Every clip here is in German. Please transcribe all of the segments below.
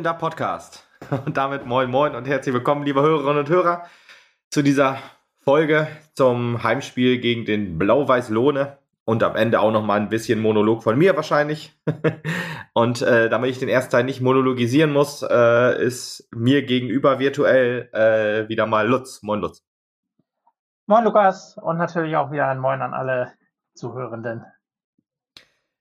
lohnender Podcast. Und damit moin moin und herzlich willkommen, liebe Hörerinnen und Hörer, zu dieser Folge zum Heimspiel gegen den Blau-Weiß Lohne und am Ende auch noch mal ein bisschen Monolog von mir wahrscheinlich. und äh, damit ich den ersten Teil nicht monologisieren muss, äh, ist mir gegenüber virtuell äh, wieder mal Lutz. Moin Lutz. Moin Lukas und natürlich auch wieder ein Moin an alle Zuhörenden.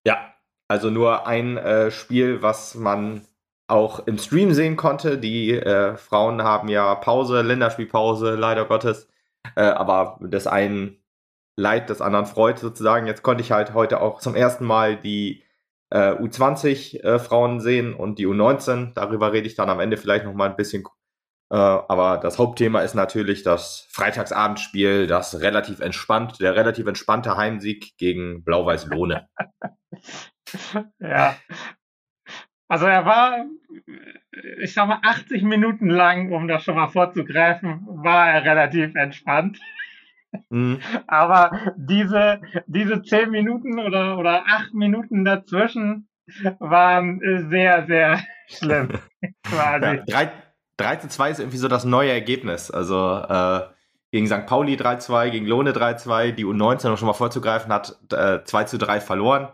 Ja, also nur ein äh, Spiel, was man auch im Stream sehen konnte. Die äh, Frauen haben ja Pause, Länderspielpause, leider Gottes. Äh, aber des einen Leid des anderen freut sozusagen. Jetzt konnte ich halt heute auch zum ersten Mal die äh, U20 äh, sehen und die U19. Darüber rede ich dann am Ende vielleicht noch mal ein bisschen. Äh, aber das Hauptthema ist natürlich das Freitagsabendspiel, das relativ entspannt, der relativ entspannte Heimsieg gegen Blau-Weiß Lohne. ja. Also er war, ich sag mal, 80 Minuten lang, um das schon mal vorzugreifen, war er relativ entspannt. Mhm. Aber diese, diese 10 Minuten oder, oder 8 Minuten dazwischen waren sehr, sehr schlimm. Quasi. Ja, 3, 3 zu 2 ist irgendwie so das neue Ergebnis. Also äh, gegen St. Pauli 3-2, gegen Lohne 3-2, die U19 noch schon mal vorzugreifen hat, äh, 2 zu 3 verloren.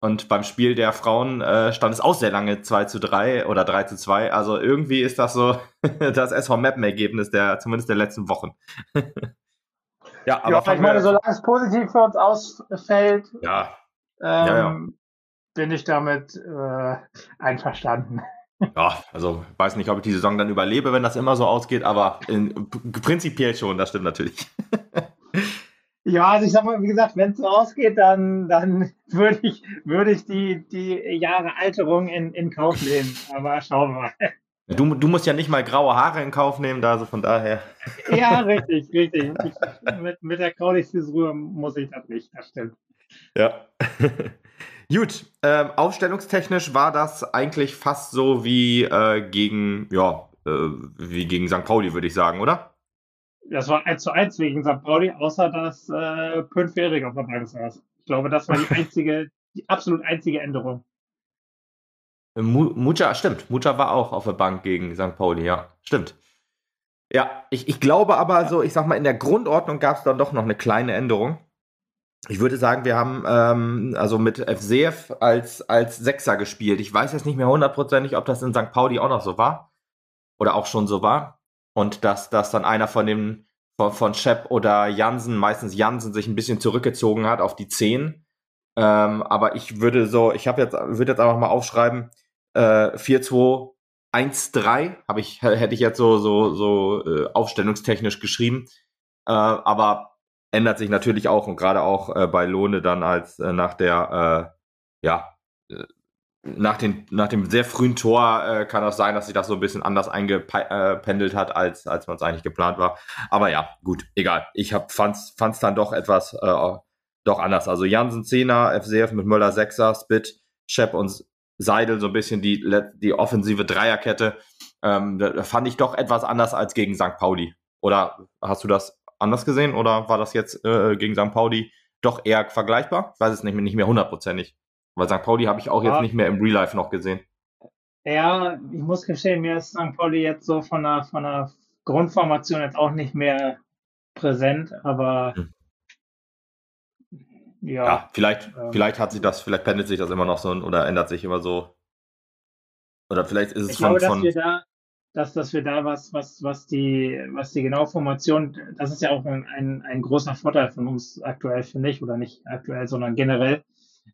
Und beim Spiel der Frauen äh, stand es auch sehr lange 2 zu 3 oder 3 zu 2. Also irgendwie ist das so das SV Mappen-Ergebnis der, zumindest der letzten Wochen. ja, aber ja, ich meine, solange es positiv für uns ausfällt, ja. Ähm, ja, ja. bin ich damit äh, einverstanden. Ja, also weiß nicht, ob ich die Saison dann überlebe, wenn das immer so ausgeht, aber in, prinzipiell schon, das stimmt natürlich. Ja, also ich sag mal, wie gesagt, wenn es so ausgeht, dann, dann würde ich, würde ich die, die Jahre Alterung in, in Kauf nehmen. Aber schauen wir mal. Du, du musst ja nicht mal graue Haare in Kauf nehmen, da also von daher. Ja, richtig, richtig. Ich, mit, mit der Kraulich-Frisur muss ich das nicht, das stimmt. Ja. Gut, ähm, aufstellungstechnisch war das eigentlich fast so wie äh, gegen, ja, äh, wie gegen St. Pauli, würde ich sagen, oder? Das war 1 zu 1 wegen St. Pauli, außer dass äh, Pönferig auf der Bank saß. Ich glaube, das war die einzige, die absolut einzige Änderung. Mucha, stimmt. Mucha war auch auf der Bank gegen St. Pauli, ja. Stimmt. Ja, ich, ich glaube aber so, ich sag mal, in der Grundordnung gab es dann doch noch eine kleine Änderung. Ich würde sagen, wir haben ähm, also mit FCF als, als Sechser gespielt. Ich weiß jetzt nicht mehr hundertprozentig, ob das in St. Pauli auch noch so war. Oder auch schon so war und dass, dass dann einer von dem von, von Shep oder Jansen, meistens Jansen, sich ein bisschen zurückgezogen hat auf die 10. Ähm, aber ich würde so, ich habe jetzt, würde jetzt einfach mal aufschreiben, äh, 4-2-1-3, habe ich, hätte ich jetzt so, so, so äh, aufstellungstechnisch geschrieben. Äh, aber ändert sich natürlich auch und gerade auch äh, bei Lohne dann als äh, nach der äh, ja, äh, nach, den, nach dem sehr frühen Tor äh, kann das sein, dass sich das so ein bisschen anders eingependelt hat, als, als man es eigentlich geplant war. Aber ja, gut, egal. Ich fand es dann doch etwas äh, doch anders. Also Jansen 10er, FCF mit Möller 6er, Spit, Shep und Seidel so ein bisschen die, die offensive Dreierkette. Ähm, fand ich doch etwas anders als gegen St. Pauli. Oder hast du das anders gesehen oder war das jetzt äh, gegen St. Pauli doch eher vergleichbar? Ich weiß es nicht, nicht mehr hundertprozentig. Weil St. Pauli habe ich auch jetzt nicht mehr im Real Life noch gesehen. Ja, ich muss gestehen, mir ist St. Pauli jetzt so von der, von der Grundformation jetzt auch nicht mehr präsent, aber hm. ja. ja. vielleicht, ähm, vielleicht hat sich das, vielleicht pendelt sich das immer noch so oder ändert sich immer so. Oder vielleicht ist es ich von, glaube, von dass wir da, dass, dass wir da was, was, was die, was die genaue Formation, das ist ja auch ein, ein, ein großer Vorteil von uns aktuell, finde ich, oder nicht aktuell, sondern generell,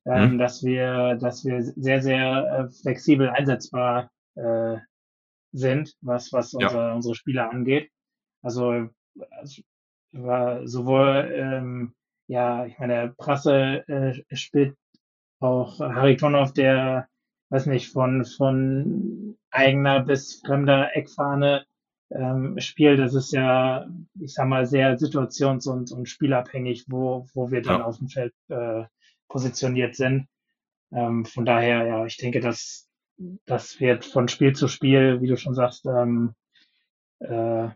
ähm, mhm. dass wir, dass wir sehr, sehr äh, flexibel einsetzbar äh, sind, was, was unsere, ja. unsere Spieler angeht. Also, also war sowohl, ähm, ja, ich meine, Prasse äh, spielt auch Harry Tonov, der, weiß nicht, von, von eigener bis fremder Eckfahne ähm, spielt. Das ist ja, ich sag mal, sehr situations- und, und spielabhängig, wo, wo wir dann ja. auf dem Feld äh, positioniert sind. Ähm, von daher, ja, ich denke, dass das wird von Spiel zu Spiel, wie du schon sagst, ähm, äh,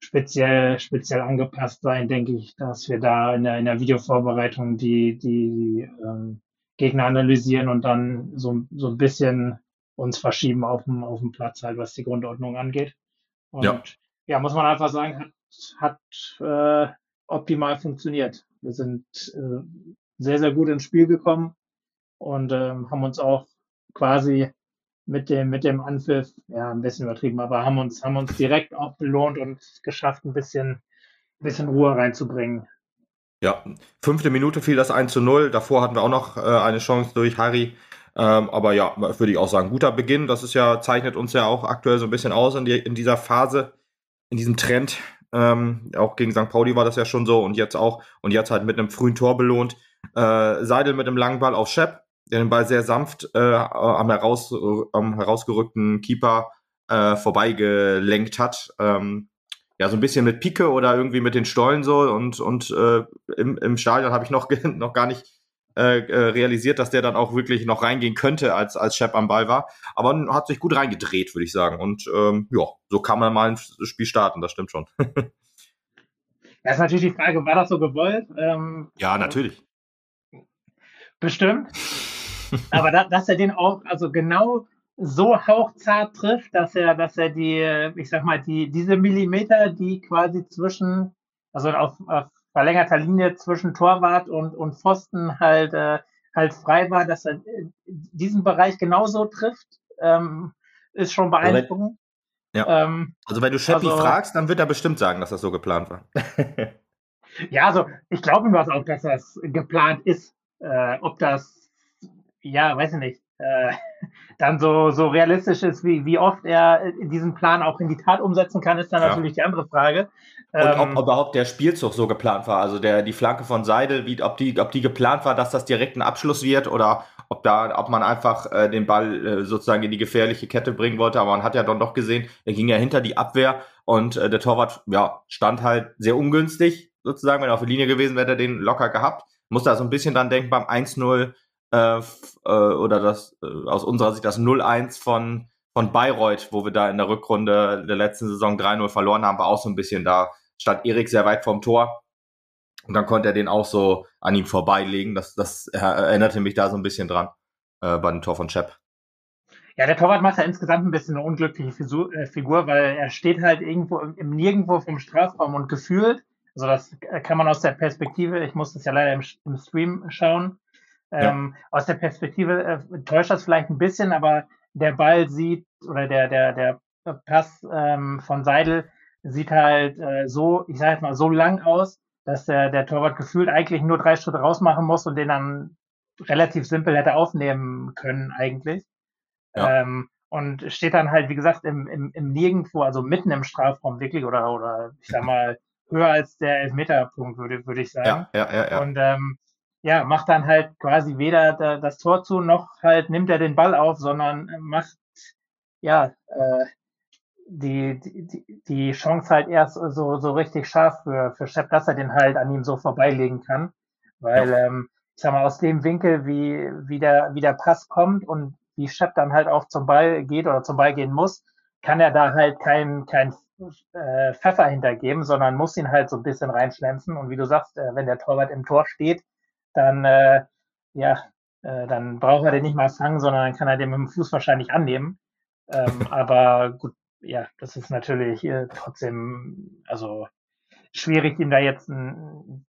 speziell, speziell angepasst sein, denke ich, dass wir da in der, in der Videovorbereitung die, die ähm, Gegner analysieren und dann so, so ein bisschen uns verschieben auf dem, auf dem Platz halt, was die Grundordnung angeht. Und ja, ja muss man einfach sagen, hat, hat äh, optimal funktioniert. Wir sind äh, sehr, sehr gut ins Spiel gekommen und ähm, haben uns auch quasi mit dem, mit dem Anpfiff, ja, ein bisschen übertrieben, aber haben uns, haben uns direkt auch belohnt und geschafft, ein bisschen, ein bisschen Ruhe reinzubringen. Ja, fünfte Minute fiel das 1 zu 0. Davor hatten wir auch noch äh, eine Chance durch Harry. Ähm, aber ja, würde ich auch sagen, guter Beginn. Das ist ja, zeichnet uns ja auch aktuell so ein bisschen aus in, die, in dieser Phase, in diesem Trend. Ähm, auch gegen St. Pauli war das ja schon so und jetzt auch. Und jetzt halt mit einem frühen Tor belohnt. Äh, Seidel mit einem langen Ball auf Shep, der den Ball sehr sanft äh, am, heraus, am herausgerückten Keeper äh, vorbeigelenkt hat. Ähm, ja, so ein bisschen mit Pike oder irgendwie mit den Stollen so und, und äh, im, im Stadion habe ich noch, noch gar nicht äh, äh, realisiert, dass der dann auch wirklich noch reingehen könnte, als, als Shep am Ball war. Aber hat sich gut reingedreht, würde ich sagen. Und ähm, ja, so kann man mal ein Spiel starten, das stimmt schon. Das ist natürlich die Frage, war das so gewollt? Ähm, ja, natürlich. Bestimmt. Aber da, dass er den auch, also genau so hauchzart trifft, dass er, dass er die, ich sag mal, die, diese Millimeter, die quasi zwischen, also auf, auf verlängerter Linie zwischen Torwart und, und Pfosten halt, äh, halt frei war, dass er diesen Bereich genauso trifft, ähm, ist schon beeindruckend. Ja. Ähm, also wenn du Sheppi also, fragst, dann wird er bestimmt sagen, dass das so geplant war. ja, also ich glaube mir auch, dass das geplant ist. Äh, ob das, ja, weiß ich nicht, äh, dann so, so realistisch ist, wie, wie oft er diesen Plan auch in die Tat umsetzen kann, ist dann ja. natürlich die andere Frage. Und ähm, ob, ob, überhaupt der Spielzug so geplant war, also der, die Flanke von Seidel, wie, ob, die, ob die geplant war, dass das direkt ein Abschluss wird oder ob da, ob man einfach äh, den Ball äh, sozusagen in die gefährliche Kette bringen wollte, aber man hat ja dann doch gesehen, er ging ja hinter die Abwehr und äh, der Torwart, ja, stand halt sehr ungünstig, sozusagen, wenn er auf der Linie gewesen wäre, hätte er den locker gehabt. Muss da so ein bisschen dran denken beim 1-0 äh, äh, oder das äh, aus unserer Sicht das 0-1 von, von Bayreuth, wo wir da in der Rückrunde der letzten Saison 3-0 verloren haben, war auch so ein bisschen da. Stand Erik sehr weit vom Tor. Und dann konnte er den auch so an ihm vorbeilegen. Das, das erinnerte mich da so ein bisschen dran äh, bei dem Tor von Chep. Ja, der Torwart macht ja insgesamt ein bisschen eine unglückliche Figur, weil er steht halt irgendwo im Nirgendwo vom Strafraum und gefühlt, also das kann man aus der Perspektive, ich muss das ja leider im, im Stream schauen, ähm, Aus der Perspektive äh, täuscht das vielleicht ein bisschen, aber der Ball sieht oder der, der, der Pass ähm, von Seidel sieht halt äh, so, ich sage jetzt mal, so lang aus, dass der, der Torwart gefühlt eigentlich nur drei Schritte rausmachen muss und den dann relativ simpel hätte aufnehmen können eigentlich. Ja. Ähm, und steht dann halt, wie gesagt, im, im, im Nirgendwo, also mitten im Strafraum wirklich oder, oder ich sag mal, höher als der Elfmeterpunkt, würde, würde ich sagen. Ja, ja, ja, ja. Und ähm, ja, macht dann halt quasi weder das Tor zu, noch halt nimmt er den Ball auf, sondern macht ja äh, die, die, die Chance halt erst so, so richtig scharf für, für Shep, dass er den halt an ihm so vorbeilegen kann. Weil, ja. ähm, ich sag mal, aus dem Winkel, wie, wie, der, wie der Pass kommt und wie Shep dann halt auch zum Ball geht oder zum Ball gehen muss, kann er da halt kein, kein äh, Pfeffer hintergeben, sondern muss ihn halt so ein bisschen reinschlänzen. Und wie du sagst, äh, wenn der Torwart im Tor steht, dann, äh, ja, äh, dann braucht er den nicht mal fangen, sondern dann kann er den mit dem Fuß wahrscheinlich annehmen. Ähm, aber gut, ja, das ist natürlich äh, trotzdem, also schwierig, ihm da jetzt ein,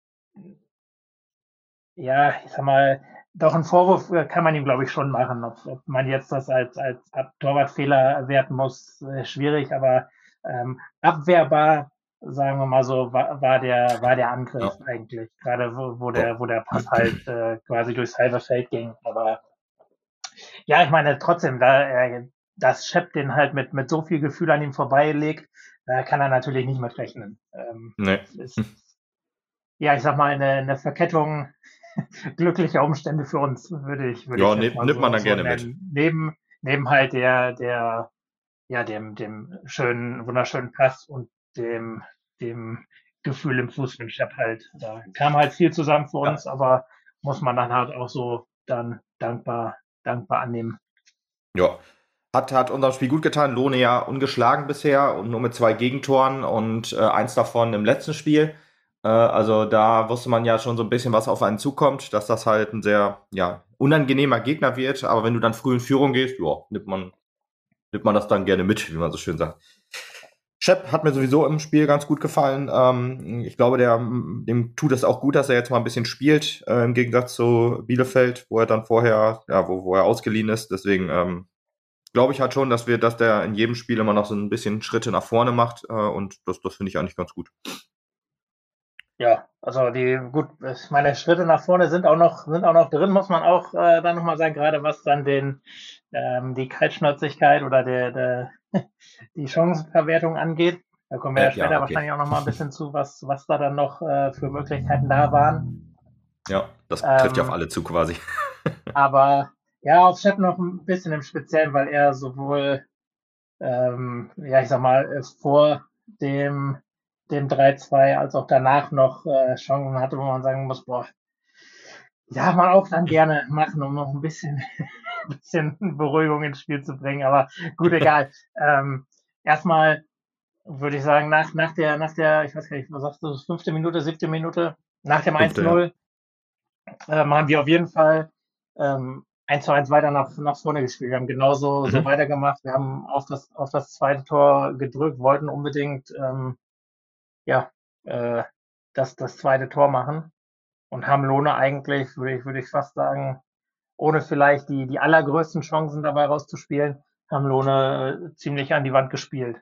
ja, ich sag mal, doch einen Vorwurf äh, kann man ihm, glaube ich, schon machen. Ob, ob man jetzt das als, als Torwartfehler werten muss, äh, schwierig, aber ähm, abwehrbar sagen wir mal so, war, war der, war der Angriff ja. eigentlich. Gerade wo, wo der, wo der Pass halt äh, quasi durchs halbe Feld ging. Aber ja, ich meine, trotzdem, da er das Shep den halt mit, mit so viel Gefühl an ihm vorbeilegt, da kann er natürlich nicht mit rechnen. Ähm, nee. Ist, ja, ich sag mal, eine, eine Verkettung glücklicher Umstände für uns, würde ich. Würde ja, ich nimmt, nimmt man dann so gerne nennen. mit. Neben, neben halt der, der, ja, dem, dem schönen, wunderschönen Pass und dem, dem Gefühl im Fußballstab halt. Da kam halt viel zusammen für uns, ja. aber muss man dann halt auch so dann dankbar, dankbar annehmen. Ja. Hat, hat unserem Spiel gut getan. Lohne ja ungeschlagen bisher und nur mit zwei Gegentoren und äh, eins davon im letzten Spiel. Äh, also da wusste man ja schon so ein bisschen, was auf einen zukommt, dass das halt ein sehr ja, unangenehmer Gegner wird. Aber wenn du dann früh in Führung gehst, ja, nimmt man, nimmt man das dann gerne mit, wie man so schön sagt. Shep hat mir sowieso im Spiel ganz gut gefallen. Ähm, ich glaube, der, dem tut es auch gut, dass er jetzt mal ein bisschen spielt, äh, im Gegensatz zu Bielefeld, wo er dann vorher, ja, wo, wo er ausgeliehen ist. Deswegen ähm, glaube ich halt schon, dass wir, dass der in jedem Spiel immer noch so ein bisschen Schritte nach vorne macht äh, und das, das finde ich eigentlich ganz gut. Ja, also die, gut, meine Schritte nach vorne sind auch noch, sind auch noch drin, muss man auch äh, dann nochmal sagen, gerade was dann den, ähm, die Kaltschnäuzigkeit oder der, der, die Chancenverwertung angeht. Da kommen wir ja, ja später okay. wahrscheinlich auch nochmal ein bisschen zu, was, was da dann noch äh, für Möglichkeiten da waren. Ja, das trifft ähm, ja auf alle zu quasi. aber ja, auf Shep noch ein bisschen im Speziellen, weil er sowohl, ähm, ja, ich sag mal, vor dem dem 3-2 als auch danach noch äh, Chancen hatte, wo man sagen muss, boah, ja, man auch dann gerne machen, um noch ein bisschen, ein bisschen Beruhigung ins Spiel zu bringen. Aber gut, egal. ähm, erstmal würde ich sagen, nach, nach der, nach der, ich weiß gar nicht, was sagst du, fünfte Minute, siebte Minute, nach dem 1-0, ja. ähm, haben wir auf jeden Fall ähm, 1 zu 1 weiter nach, nach vorne gespielt. Wir haben genauso mhm. so weitergemacht. Wir haben auf das, auf das zweite Tor gedrückt, wollten unbedingt ähm, ja, äh, das, das zweite Tor machen und haben Lohne eigentlich, würde ich, würde ich fast sagen, ohne vielleicht die, die allergrößten Chancen dabei rauszuspielen, haben Lohne äh, ziemlich an die Wand gespielt.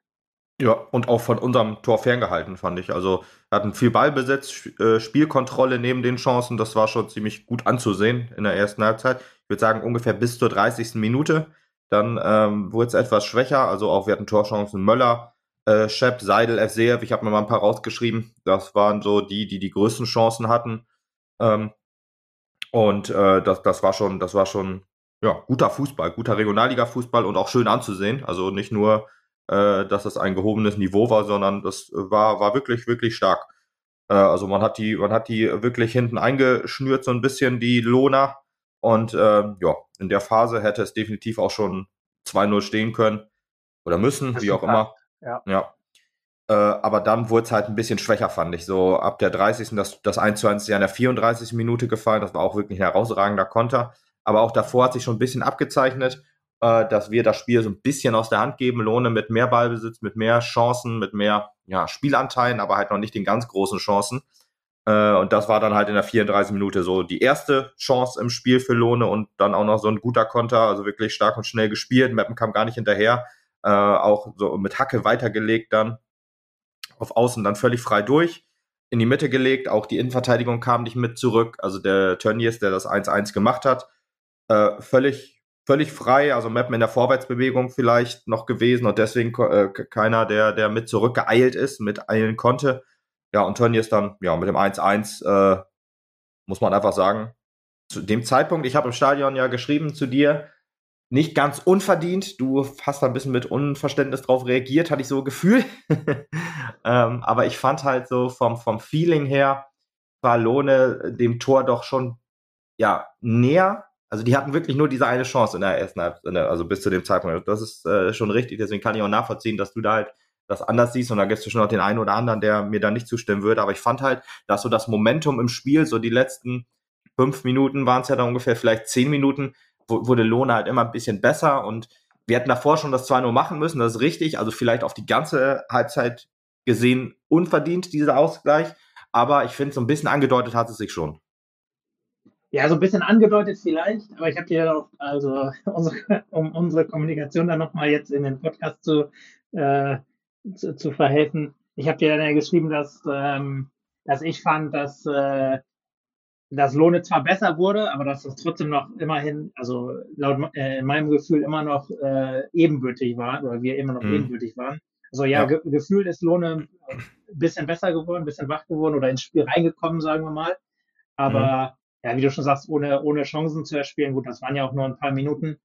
Ja, und auch von unserem Tor ferngehalten, fand ich. Also hatten viel Ballbesitz, äh, Spielkontrolle neben den Chancen. Das war schon ziemlich gut anzusehen in der ersten Halbzeit. Ich würde sagen, ungefähr bis zur 30. Minute. Dann ähm, wurde es etwas schwächer. Also auch wir hatten Torchancen. Möller äh, Shep, Seidel, Evseev, ich habe mir mal ein paar rausgeschrieben. Das waren so die, die die größten Chancen hatten. Ähm, und äh, das, das war schon, das war schon ja, guter Fußball, guter Regionalliga-Fußball und auch schön anzusehen. Also nicht nur, äh, dass das ein gehobenes Niveau war, sondern das war, war wirklich, wirklich stark. Äh, also man hat die, man hat die wirklich hinten eingeschnürt, so ein bisschen die Lohner. Und äh, ja, in der Phase hätte es definitiv auch schon 2-0 stehen können oder müssen, wie auch immer. Ja. ja. Äh, aber dann wurde es halt ein bisschen schwächer, fand ich. So ab der 30. Das, das 1 zu 1 ist ja in der 34. Minute gefallen. Das war auch wirklich ein herausragender Konter. Aber auch davor hat sich schon ein bisschen abgezeichnet, äh, dass wir das Spiel so ein bisschen aus der Hand geben. Lohne mit mehr Ballbesitz, mit mehr Chancen, mit mehr ja, Spielanteilen, aber halt noch nicht den ganz großen Chancen. Äh, und das war dann halt in der 34 Minute so die erste Chance im Spiel für Lohne und dann auch noch so ein guter Konter, also wirklich stark und schnell gespielt. Mappen kam gar nicht hinterher äh, auch so mit Hacke weitergelegt dann auf Außen dann völlig frei durch, in die Mitte gelegt, auch die Innenverteidigung kam nicht mit zurück, also der Tönnies, der das 1-1 gemacht hat, äh, völlig, völlig frei, also Mappen in der Vorwärtsbewegung vielleicht noch gewesen und deswegen äh, keiner, der, der mit zurückgeeilt ist, mit eilen konnte. Ja, und Tönnies dann, ja, mit dem 1-1, äh, muss man einfach sagen, zu dem Zeitpunkt, ich habe im Stadion ja geschrieben zu dir, nicht ganz unverdient. Du hast da ein bisschen mit Unverständnis drauf reagiert, hatte ich so Gefühl. ähm, aber ich fand halt so vom, vom Feeling her war Lohne dem Tor doch schon ja näher. Also die hatten wirklich nur diese eine Chance in der ersten Halbzeit, also bis zu dem Zeitpunkt. Das ist äh, schon richtig, deswegen kann ich auch nachvollziehen, dass du da halt das anders siehst und da gibt es schon noch den einen oder anderen, der mir da nicht zustimmen würde. Aber ich fand halt, dass so das Momentum im Spiel, so die letzten fünf Minuten waren es ja dann ungefähr, vielleicht zehn Minuten, wurde Lohne halt immer ein bisschen besser und wir hätten davor schon das 2-0 machen müssen, das ist richtig. Also vielleicht auf die ganze Halbzeit gesehen unverdient, dieser Ausgleich. Aber ich finde, so ein bisschen angedeutet hat es sich schon. Ja, so ein bisschen angedeutet vielleicht, aber ich habe dir auch, also unsere, um unsere Kommunikation dann nochmal jetzt in den Podcast zu, äh, zu, zu, verhelfen. Ich habe dir dann ja geschrieben, dass, ähm, dass ich fand, dass äh, dass Lohne zwar besser wurde, aber dass das trotzdem noch immerhin, also laut äh, meinem Gefühl immer noch äh, ebenbürtig war, oder wir immer noch mhm. ebenbürtig waren. Also ja, ja. Ge gefühlt ist Lohne ein bisschen besser geworden, ein bisschen wach geworden oder ins Spiel reingekommen, sagen wir mal. Aber mhm. ja, wie du schon sagst, ohne, ohne Chancen zu erspielen, gut, das waren ja auch nur ein paar Minuten.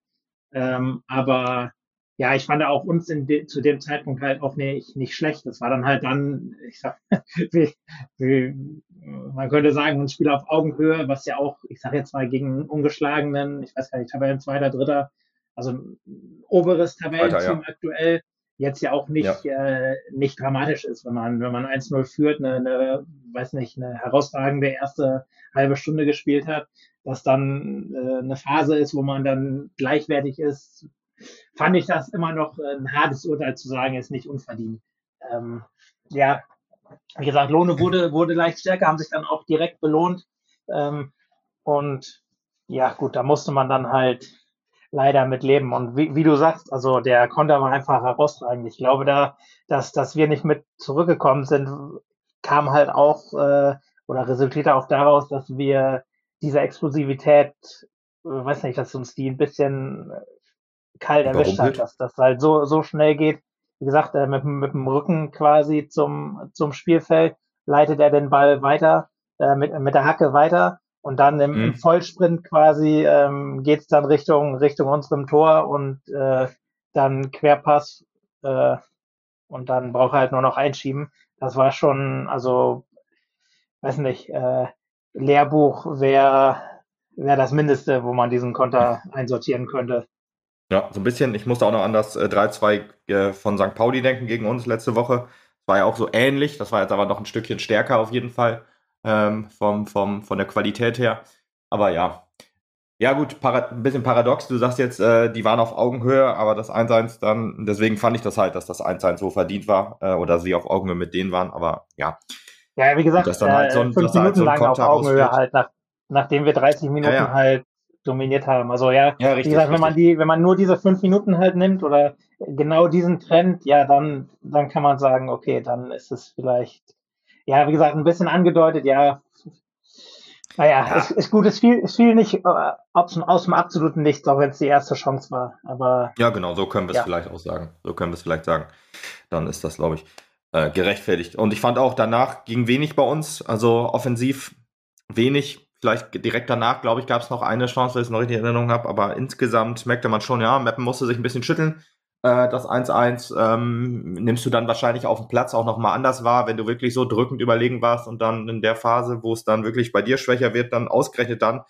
Ähm, aber ja, ich fand auch uns de zu dem Zeitpunkt halt auch nicht, nicht schlecht. Das war dann halt dann, ich sag, wie, wie, man könnte sagen, ein Spiel auf Augenhöhe, was ja auch, ich sag jetzt mal, gegen ungeschlagenen, ich weiß gar nicht, Tabellen zweiter, dritter, also oberes Tabellenteam ja. aktuell, jetzt ja auch nicht, ja. Äh, nicht dramatisch ist, wenn man, wenn man 1-0 führt, eine, eine, weiß nicht, eine herausragende erste halbe Stunde gespielt hat, dass dann äh, eine Phase ist, wo man dann gleichwertig ist, fand ich das immer noch ein hartes Urteil zu sagen, ist nicht unverdient. Ähm, ja, wie gesagt, Lohne wurde, wurde leicht stärker, haben sich dann auch direkt belohnt. Ähm, und ja, gut, da musste man dann halt leider mit leben. Und wie, wie du sagst, also der Konter war einfach herausragend. Ich glaube, da, dass, dass wir nicht mit zurückgekommen sind, kam halt auch äh, oder resultierte auch daraus, dass wir diese Explosivität, äh, weiß nicht, dass uns die ein bisschen kalt erwischt hat, dass das halt so, so schnell geht. Wie gesagt, äh, mit, mit dem Rücken quasi zum, zum Spielfeld leitet er den Ball weiter, äh, mit, mit der Hacke weiter und dann im, mhm. im Vollsprint quasi ähm, geht dann Richtung, Richtung unserem Tor und äh, dann Querpass äh, und dann braucht er halt nur noch einschieben. Das war schon, also, weiß nicht, äh, Lehrbuch wäre wär das Mindeste, wo man diesen Konter einsortieren könnte. Ja, so ein bisschen, ich musste auch noch an das äh, 3-2 äh, von St. Pauli denken gegen uns letzte Woche. War ja auch so ähnlich, das war jetzt aber noch ein Stückchen stärker auf jeden Fall ähm, vom, vom, von der Qualität her. Aber ja. Ja, gut, ein bisschen paradox. Du sagst jetzt, äh, die waren auf Augenhöhe, aber das 1-1 dann, deswegen fand ich das halt, dass das 1-1 so verdient war äh, oder sie auf Augenhöhe mit denen waren, aber ja. Ja, wie gesagt, das dann halt so ein, fünf Minuten halt so lang auf Augenhöhe halt, nach, nachdem wir 30 Minuten ja, ja. halt dominiert haben. Also ja, ja richtig, wie gesagt, wenn man die, wenn man nur diese fünf Minuten halt nimmt oder genau diesen Trend, ja, dann, dann kann man sagen, okay, dann ist es vielleicht ja, wie gesagt, ein bisschen angedeutet, ja. Naja, ja. Ist, ist gut, es fiel, es fiel nicht äh, aus, aus dem absoluten Nichts, auch wenn es die erste Chance war. Aber ja, genau, so können wir es ja. vielleicht auch sagen. So können wir es vielleicht sagen. Dann ist das, glaube ich, äh, gerechtfertigt. Und ich fand auch, danach ging wenig bei uns, also offensiv wenig. Vielleicht direkt danach, glaube ich, gab es noch eine Chance, weil ich es noch richtig in Erinnerung habe, aber insgesamt merkte man schon, ja, Meppen musste sich ein bisschen schütteln äh, das 1-1 ähm, nimmst du dann wahrscheinlich auf dem Platz auch nochmal anders wahr, wenn du wirklich so drückend überlegen warst und dann in der Phase, wo es dann wirklich bei dir schwächer wird, dann ausgerechnet dann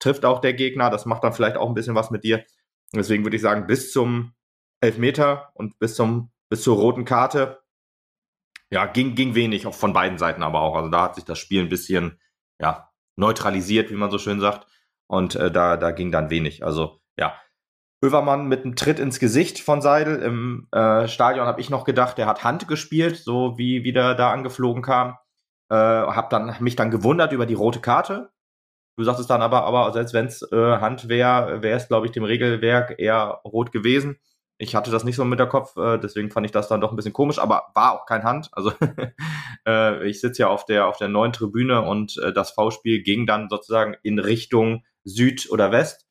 trifft auch der Gegner. Das macht dann vielleicht auch ein bisschen was mit dir. Deswegen würde ich sagen, bis zum Elfmeter und bis zum bis zur roten Karte, ja, ging, ging wenig, auch von beiden Seiten aber auch. Also da hat sich das Spiel ein bisschen, ja, neutralisiert, wie man so schön sagt. Und äh, da, da ging dann wenig. Also, ja, Hövermann mit einem Tritt ins Gesicht von Seidel. Im äh, Stadion habe ich noch gedacht, der hat Hand gespielt, so wie wieder da angeflogen kam. Äh, hab dann mich dann gewundert über die rote Karte. Du sagtest dann aber, aber selbst wenn es äh, Hand wäre, wäre es, glaube ich, dem Regelwerk eher rot gewesen. Ich hatte das nicht so mit der Kopf, äh, deswegen fand ich das dann doch ein bisschen komisch, aber war auch kein Hand. Also äh, ich sitze ja auf der auf der neuen Tribüne und äh, das V-Spiel ging dann sozusagen in Richtung Süd oder West.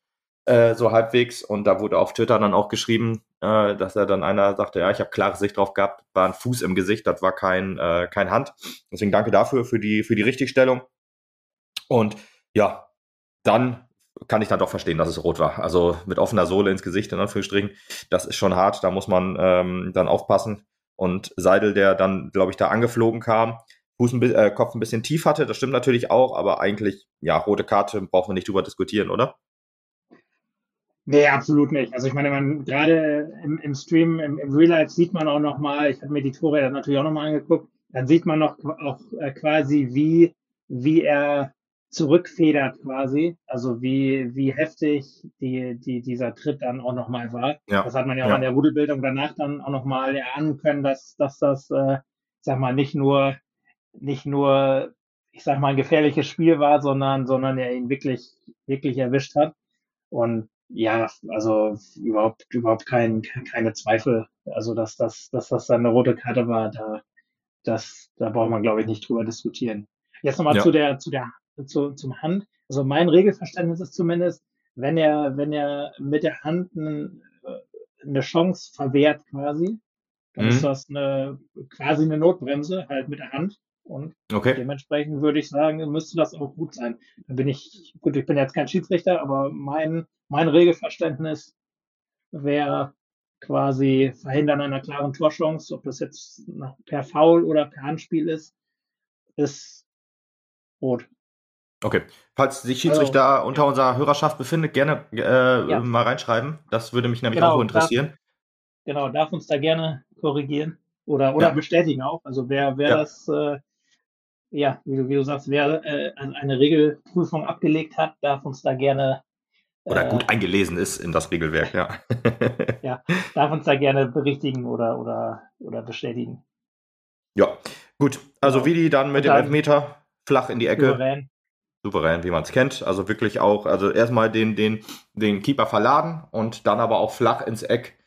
Äh, so halbwegs. Und da wurde auf Twitter dann auch geschrieben, äh, dass er dann einer sagte, ja, ich habe klare Sicht drauf gehabt, war ein Fuß im Gesicht, das war kein, äh, kein Hand. Deswegen danke dafür, für die, für die Richtigstellung. Und ja, dann kann ich dann doch verstehen, dass es rot war. Also mit offener Sohle ins Gesicht, in Anführungsstrichen, das ist schon hart, da muss man ähm, dann aufpassen. Und Seidel, der dann, glaube ich, da angeflogen kam, Fuß ein, äh, Kopf ein bisschen tief hatte, das stimmt natürlich auch, aber eigentlich, ja, rote Karte braucht man nicht drüber diskutieren, oder? Nee, absolut nicht. Also ich meine, man gerade im, im Stream, im, im Real Life sieht man auch nochmal, ich habe mir die Tore dann natürlich auch nochmal angeguckt, dann sieht man noch auch äh, quasi, wie, wie er zurückfedert quasi, also wie, wie heftig die, die, dieser Tritt dann auch nochmal war. Ja. Das hat man ja auch ja. an der Rudelbildung danach dann auch nochmal erahnen können, dass, dass das, äh, sag mal, nicht nur, nicht nur, ich sag mal, ein gefährliches Spiel war, sondern, sondern er ihn wirklich, wirklich erwischt hat. Und ja, also überhaupt, überhaupt kein, keine Zweifel. Also, dass das, dass das dann eine rote Karte war, da, das, da braucht man, glaube ich, nicht drüber diskutieren. Jetzt nochmal ja. zu der, zu der, zu, zum Hand. Also mein Regelverständnis ist zumindest, wenn er, wenn er mit der Hand einen, äh, eine Chance verwehrt quasi, dann mhm. ist das eine, quasi eine Notbremse, halt mit der Hand. Und okay. dementsprechend würde ich sagen, müsste das auch gut sein. Dann bin ich, gut, ich bin jetzt kein Schiedsrichter, aber mein, mein Regelverständnis wäre quasi Verhindern einer klaren Torchance, ob das jetzt per Foul oder per Handspiel ist, ist rot. Okay. Falls sich Schiedsrichter also, unter unserer Hörerschaft befindet, gerne äh, ja. mal reinschreiben. Das würde mich nämlich genau, auch interessieren. Darf, genau, darf uns da gerne korrigieren oder, oder ja. bestätigen auch. Also wer, wer ja. das äh, ja, wie du, wie du sagst, wer äh, eine Regelprüfung abgelegt hat, darf uns da gerne Oder gut äh, eingelesen ist in das Regelwerk, ja. ja, darf uns da gerne berichtigen oder, oder, oder bestätigen. Ja, gut. Also genau. Vidi dann mit dem Elfmeter flach in die Ecke. Souverän. Souverän, wie man es kennt. Also wirklich auch, also erstmal den, den, den Keeper verladen und dann aber auch flach ins Eck.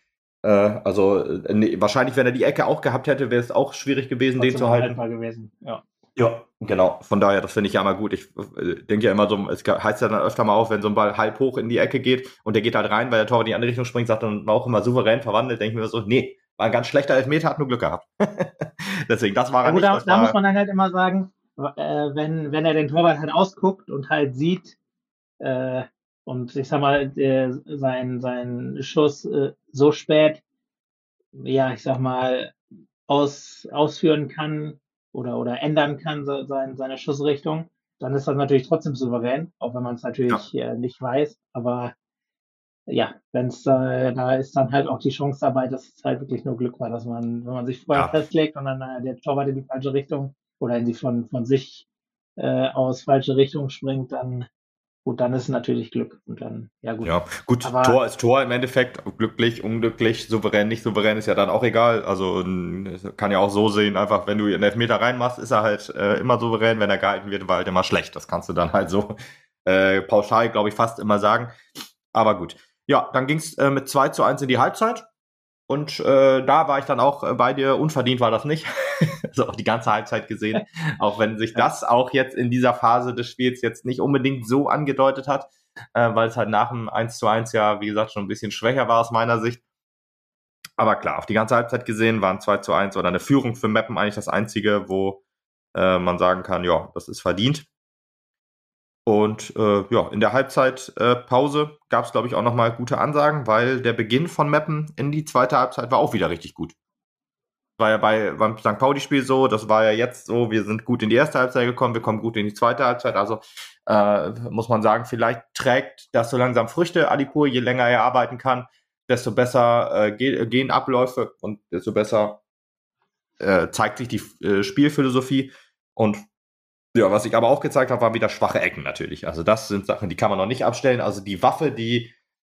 Äh, also nee, wahrscheinlich, wenn er die Ecke auch gehabt hätte, wäre es auch schwierig gewesen, den zu halten. Gewesen. Ja. Ja, genau. Von daher, das finde ich ja immer gut. Ich äh, denke ja immer so, es heißt ja dann öfter mal auf, wenn so ein Ball halb hoch in die Ecke geht und der geht halt rein, weil der Tor in die andere Richtung springt, sagt dann war auch immer souverän verwandelt, denke ich mir so, nee, war ein ganz schlechter Elfmeter, hat nur Glück gehabt. Deswegen, das war ja, gut, nicht. Da, da muss man dann halt immer sagen, äh, wenn, wenn er den Torwart halt ausguckt und halt sieht, äh, und ich sag mal, der, sein, sein Schuss äh, so spät, ja, ich sag mal, aus, ausführen kann, oder, oder ändern kann, so, sein, seine Schussrichtung, dann ist das natürlich trotzdem souverän, auch wenn man es natürlich ja. äh, nicht weiß. Aber ja, wenn es äh, da ist dann halt auch die Chance dabei, dass es halt wirklich nur Glück war, dass man, wenn man sich vorher ja. festlegt und dann äh, der Torwart in die falsche Richtung oder in die von, von sich äh, aus falsche Richtung springt, dann Gut, dann ist natürlich Glück. Und dann, ja gut. Ja, gut, Aber Tor ist Tor im Endeffekt. Glücklich, unglücklich, souverän, nicht souverän ist ja dann auch egal. Also kann ja auch so sehen, einfach wenn du einen Elfmeter reinmachst, ist er halt äh, immer souverän. Wenn er gehalten wird, war halt immer schlecht. Das kannst du dann halt so äh, pauschal, glaube ich, fast immer sagen. Aber gut. Ja, dann ging es äh, mit 2 zu 1 in die Halbzeit. Und äh, da war ich dann auch äh, bei dir. Unverdient war das nicht. also auch die ganze Halbzeit gesehen. auch wenn sich das auch jetzt in dieser Phase des Spiels jetzt nicht unbedingt so angedeutet hat, äh, weil es halt nach dem 1 zu 1 ja, wie gesagt, schon ein bisschen schwächer war aus meiner Sicht. Aber klar, auf die ganze Halbzeit gesehen waren 2 zu 1 oder eine Führung für Meppen eigentlich das einzige, wo äh, man sagen kann, ja, das ist verdient. Und äh, ja, in der Halbzeitpause äh, gab es, glaube ich, auch nochmal gute Ansagen, weil der Beginn von Meppen in die zweite Halbzeit war auch wieder richtig gut. War ja bei, beim St. Pauli-Spiel so, das war ja jetzt so, wir sind gut in die erste Halbzeit gekommen, wir kommen gut in die zweite Halbzeit. Also äh, muss man sagen, vielleicht trägt das so langsam Früchte, Alipur, je länger er arbeiten kann, desto besser äh, gehen Abläufe und desto besser äh, zeigt sich die äh, Spielphilosophie. Und ja, was ich aber auch gezeigt habe, waren wieder schwache Ecken natürlich. Also das sind Sachen, die kann man noch nicht abstellen. Also die Waffe, die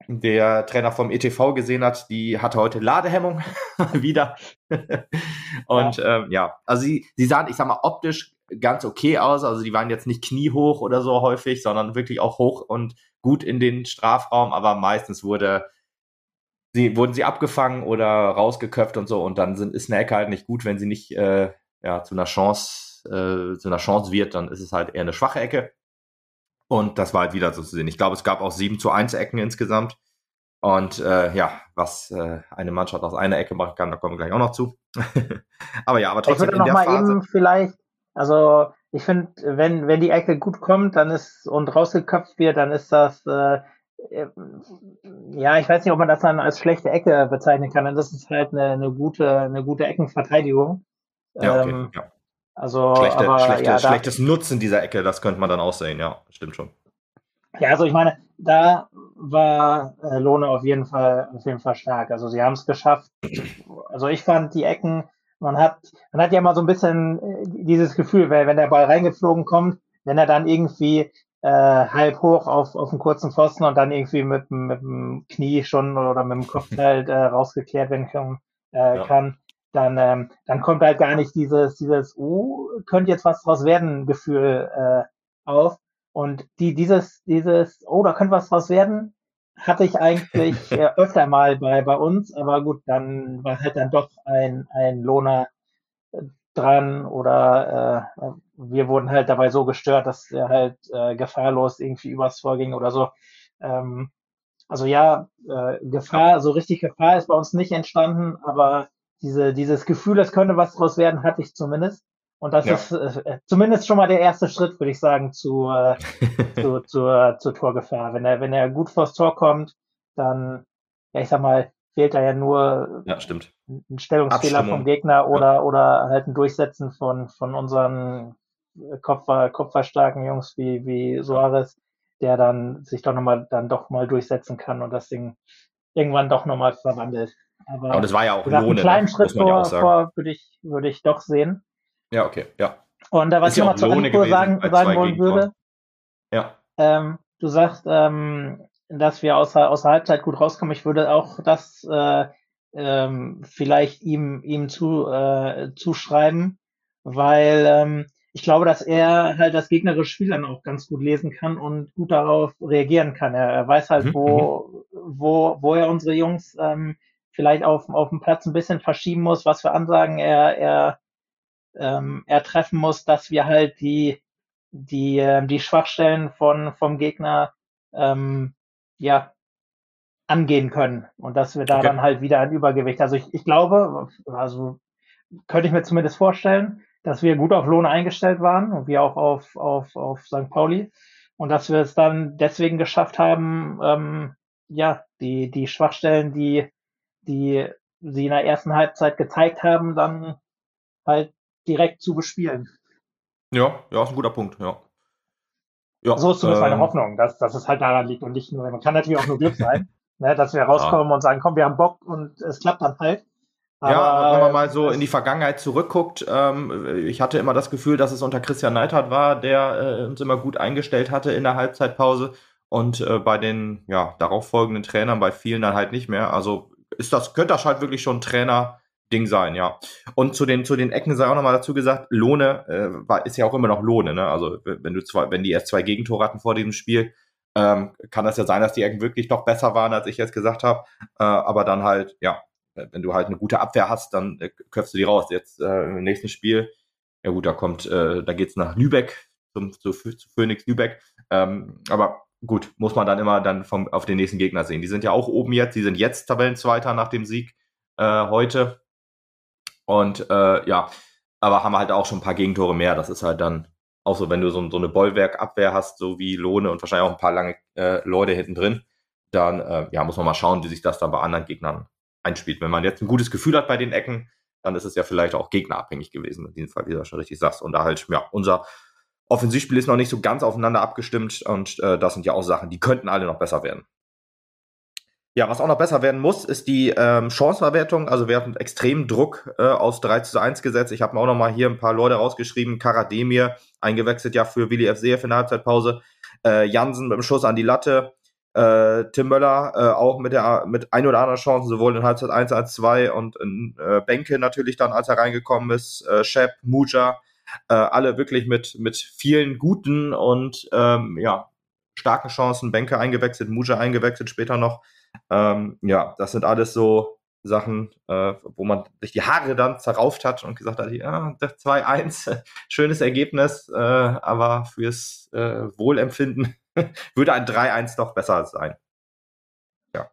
der Trainer vom ETV gesehen hat, die hatte heute Ladehemmung wieder. und ja. Ähm, ja, also sie, sie sahen, ich sag mal, optisch ganz okay aus. Also die waren jetzt nicht kniehoch oder so häufig, sondern wirklich auch hoch und gut in den Strafraum, aber meistens wurde sie, wurden sie abgefangen oder rausgeköpft und so und dann sind, ist eine Ecke halt nicht gut, wenn sie nicht äh, ja, zu einer Chance äh, zu einer Chance wird, dann ist es halt eher eine schwache Ecke. Und das war halt wieder so zu sehen. Ich glaube, es gab auch 7 zu 1 Ecken insgesamt. Und äh, ja, was äh, eine Mannschaft aus einer Ecke machen kann, da kommen wir gleich auch noch zu. aber ja, aber trotzdem ich würde in noch der mal Phase. Eben vielleicht, also ich finde, wenn, wenn die Ecke gut kommt, dann ist und rausgeköpft wird, dann ist das äh, äh ja, ich weiß nicht, ob man das dann als schlechte Ecke bezeichnen kann. Das ist halt eine, eine gute, eine gute Eckenverteidigung. Ja, okay, ähm, ja. Also, Schlechte, aber, schlechte, ja, da, schlechtes Nutzen dieser Ecke, das könnte man dann auch sehen, ja, stimmt schon. Ja, also ich meine, da war äh, Lohne auf jeden Fall auf jeden Fall stark. Also sie haben es geschafft. Also ich fand die Ecken, man hat, man hat ja mal so ein bisschen äh, dieses Gefühl, weil wenn der Ball reingeflogen kommt, wenn er dann irgendwie äh, halb hoch auf, auf einen kurzen Pfosten und dann irgendwie mit, mit dem Knie schon oder mit dem Kopf halt äh, rausgeklärt werden kann, äh, ja. kann dann, ähm, dann kommt halt gar nicht dieses, dieses, oh, könnte jetzt was draus werden, Gefühl äh, auf. Und die, dieses, dieses, oh, da könnte was draus werden, hatte ich eigentlich äh, öfter mal bei, bei uns, aber gut, dann war halt dann doch ein, ein Lohner äh, dran oder äh, wir wurden halt dabei so gestört, dass er halt äh, gefahrlos irgendwie übers Vorging oder so. Ähm, also ja, äh, Gefahr, so richtig Gefahr ist bei uns nicht entstanden, aber diese, dieses Gefühl, es könnte was draus werden, hatte ich zumindest. Und das ja. ist äh, zumindest schon mal der erste Schritt, würde ich sagen, zu, äh, zu, zur, zur Torgefahr. Wenn er, wenn er gut vors Tor kommt, dann, ja, ich sag mal, fehlt da ja nur ja, stimmt. ein Stellungsfehler vom Gegner oder, ja. oder halt ein Durchsetzen von, von unseren Kopfer, kopferstarken Jungs wie, wie Soares, der dann sich doch nochmal, dann doch mal durchsetzen kann und das Ding irgendwann doch nochmal verwandelt. Aber, Aber das war ja auch gesagt, Lohne, einen kleinen ne? Schritt vor, vor würde ich, würde ich doch sehen. Ja, okay, ja. Und da, was ist ich nochmal zu Aniko sagen, sagen wollen würde, ja. Ähm, du sagst, ähm, dass wir außer, außer Halbzeit gut rauskommen. Ich würde auch das äh, ähm, vielleicht ihm, ihm zu, äh, zuschreiben, weil ähm, ich glaube, dass er halt das gegnerische Spiel dann auch ganz gut lesen kann und gut darauf reagieren kann. Er, er weiß halt, mhm. wo, mhm. wo, wo er unsere Jungs ähm, vielleicht auf, auf dem Platz ein bisschen verschieben muss, was für Ansagen er, er, ähm, er treffen muss, dass wir halt die, die, äh, die Schwachstellen von, vom Gegner ähm, ja, angehen können und dass wir da okay. dann halt wieder ein Übergewicht. Also ich, ich glaube, also könnte ich mir zumindest vorstellen, dass wir gut auf Lohne eingestellt waren und wir auch auf, auf, auf St. Pauli und dass wir es dann deswegen geschafft haben, ähm, ja, die, die Schwachstellen, die, die sie in der ersten Halbzeit gezeigt haben, dann halt direkt zu bespielen. Ja, ja, ist ein guter Punkt, ja. ja so ist zumindest ähm, meine Hoffnung, dass, dass es halt daran liegt und nicht nur, man kann natürlich auch nur Glück sein, ne, dass wir rauskommen ja. und sagen, komm, wir haben Bock und es klappt dann halt. Aber, ja, wenn man mal so in die Vergangenheit zurückguckt, ähm, ich hatte immer das Gefühl, dass es unter Christian Neidhardt war, der äh, uns immer gut eingestellt hatte in der Halbzeitpause und äh, bei den ja, darauffolgenden Trainern, bei vielen dann halt nicht mehr. Also ist das, könnte das halt wirklich schon ein Trainer-Ding sein, ja. Und zu den, zu den Ecken sei auch nochmal dazu gesagt, Lohne äh, ist ja auch immer noch Lohne, ne? Also wenn du zwei, wenn die erst zwei Gegentore hatten vor diesem Spiel, ähm, kann das ja sein, dass die Ecken wirklich doch besser waren, als ich jetzt gesagt habe. Äh, aber dann halt, ja, wenn du halt eine gute Abwehr hast, dann äh, köpfst du die raus. Jetzt äh, im nächsten Spiel, ja gut, da kommt, äh, da geht's nach Lübeck, zum, zu, zu Phoenix Lübeck. Ähm, aber gut, muss man dann immer dann vom, auf den nächsten Gegner sehen. Die sind ja auch oben jetzt, die sind jetzt Tabellenzweiter nach dem Sieg äh, heute. Und äh, ja, aber haben halt auch schon ein paar Gegentore mehr. Das ist halt dann auch so, wenn du so, so eine Bollwerkabwehr hast, so wie Lohne und wahrscheinlich auch ein paar lange äh, Leute hinten drin, dann äh, ja, muss man mal schauen, wie sich das dann bei anderen Gegnern einspielt. Wenn man jetzt ein gutes Gefühl hat bei den Ecken, dann ist es ja vielleicht auch gegnerabhängig gewesen, in diesem Fall, wie du schon richtig sagst. Und da halt, ja, unser Offensivspiel ist noch nicht so ganz aufeinander abgestimmt und äh, das sind ja auch Sachen, die könnten alle noch besser werden. Ja, was auch noch besser werden muss, ist die ähm, Chancenverwertung. Also wir hatten extremen Druck äh, aus 3 zu 1 gesetzt. Ich habe mir auch noch mal hier ein paar Leute rausgeschrieben. Karademir, eingewechselt ja für Willi FCF in der Halbzeitpause. Äh, Jansen mit dem Schuss an die Latte. Äh, Tim Möller äh, auch mit der mit ein oder anderen Chancen, sowohl in Halbzeit 1 als 2 und in äh, Benke natürlich dann, als er reingekommen ist, äh, Shep, Muja, äh, alle wirklich mit, mit vielen guten und ähm, ja, starken Chancen, Benke eingewechselt, Muja eingewechselt später noch. Ähm, ja, das sind alles so Sachen, äh, wo man sich die Haare dann zerrauft hat und gesagt hat, ja, 2-1, schönes Ergebnis, äh, aber fürs äh, Wohlempfinden würde ein 3-1 doch besser sein. Ja.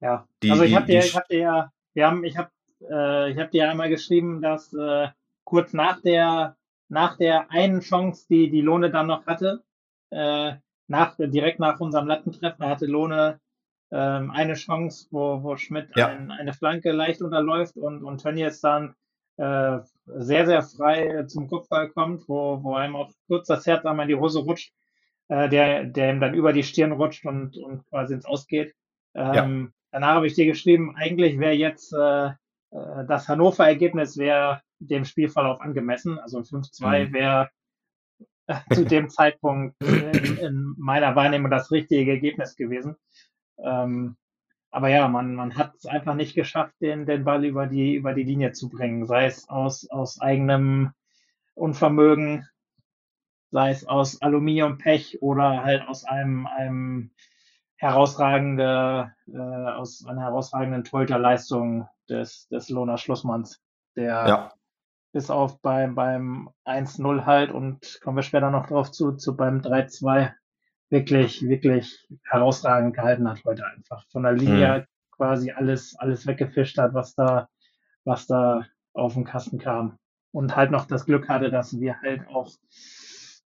Ja. Die, also ich habe dir, ich hab dir ja, wir haben, ich habe, äh, ich habe dir einmal geschrieben, dass äh, kurz nach der, nach der einen Chance, die die Lohne dann noch hatte, äh, nach, direkt nach unserem Lattentreffen hatte Lohne ähm, eine Chance, wo, wo Schmidt ja. ein, eine Flanke leicht unterläuft und, und Tönnies dann äh, sehr, sehr frei zum Kopfball kommt, wo, wo einem auch kurz das Herz einmal in die Hose rutscht äh, der, der ihm dann über die Stirn rutscht und, und quasi ins Ausgeht. Ähm, ja. Danach habe ich dir geschrieben, eigentlich wäre jetzt äh, äh das Hannover-Ergebnis wäre dem Spielverlauf angemessen. Also 5-2 mhm. wäre äh, zu dem Zeitpunkt in, in, meiner Wahrnehmung das richtige Ergebnis gewesen. Ähm, aber ja, man, man hat es einfach nicht geschafft, den, den Ball über die, über die Linie zu bringen, sei es aus, aus eigenem Unvermögen, sei es aus Aluminiumpech oder halt aus einem, einem herausragende, äh, aus einer herausragenden Torhüterleistung des, des Lohner Schlussmanns, der ja. Bis auf beim, beim 1-0 halt und kommen wir später noch drauf zu, zu beim 3-2 wirklich, wirklich herausragend gehalten hat heute einfach. Von der Linie mhm. quasi alles, alles weggefischt hat, was da, was da auf den Kasten kam. Und halt noch das Glück hatte, dass wir halt auch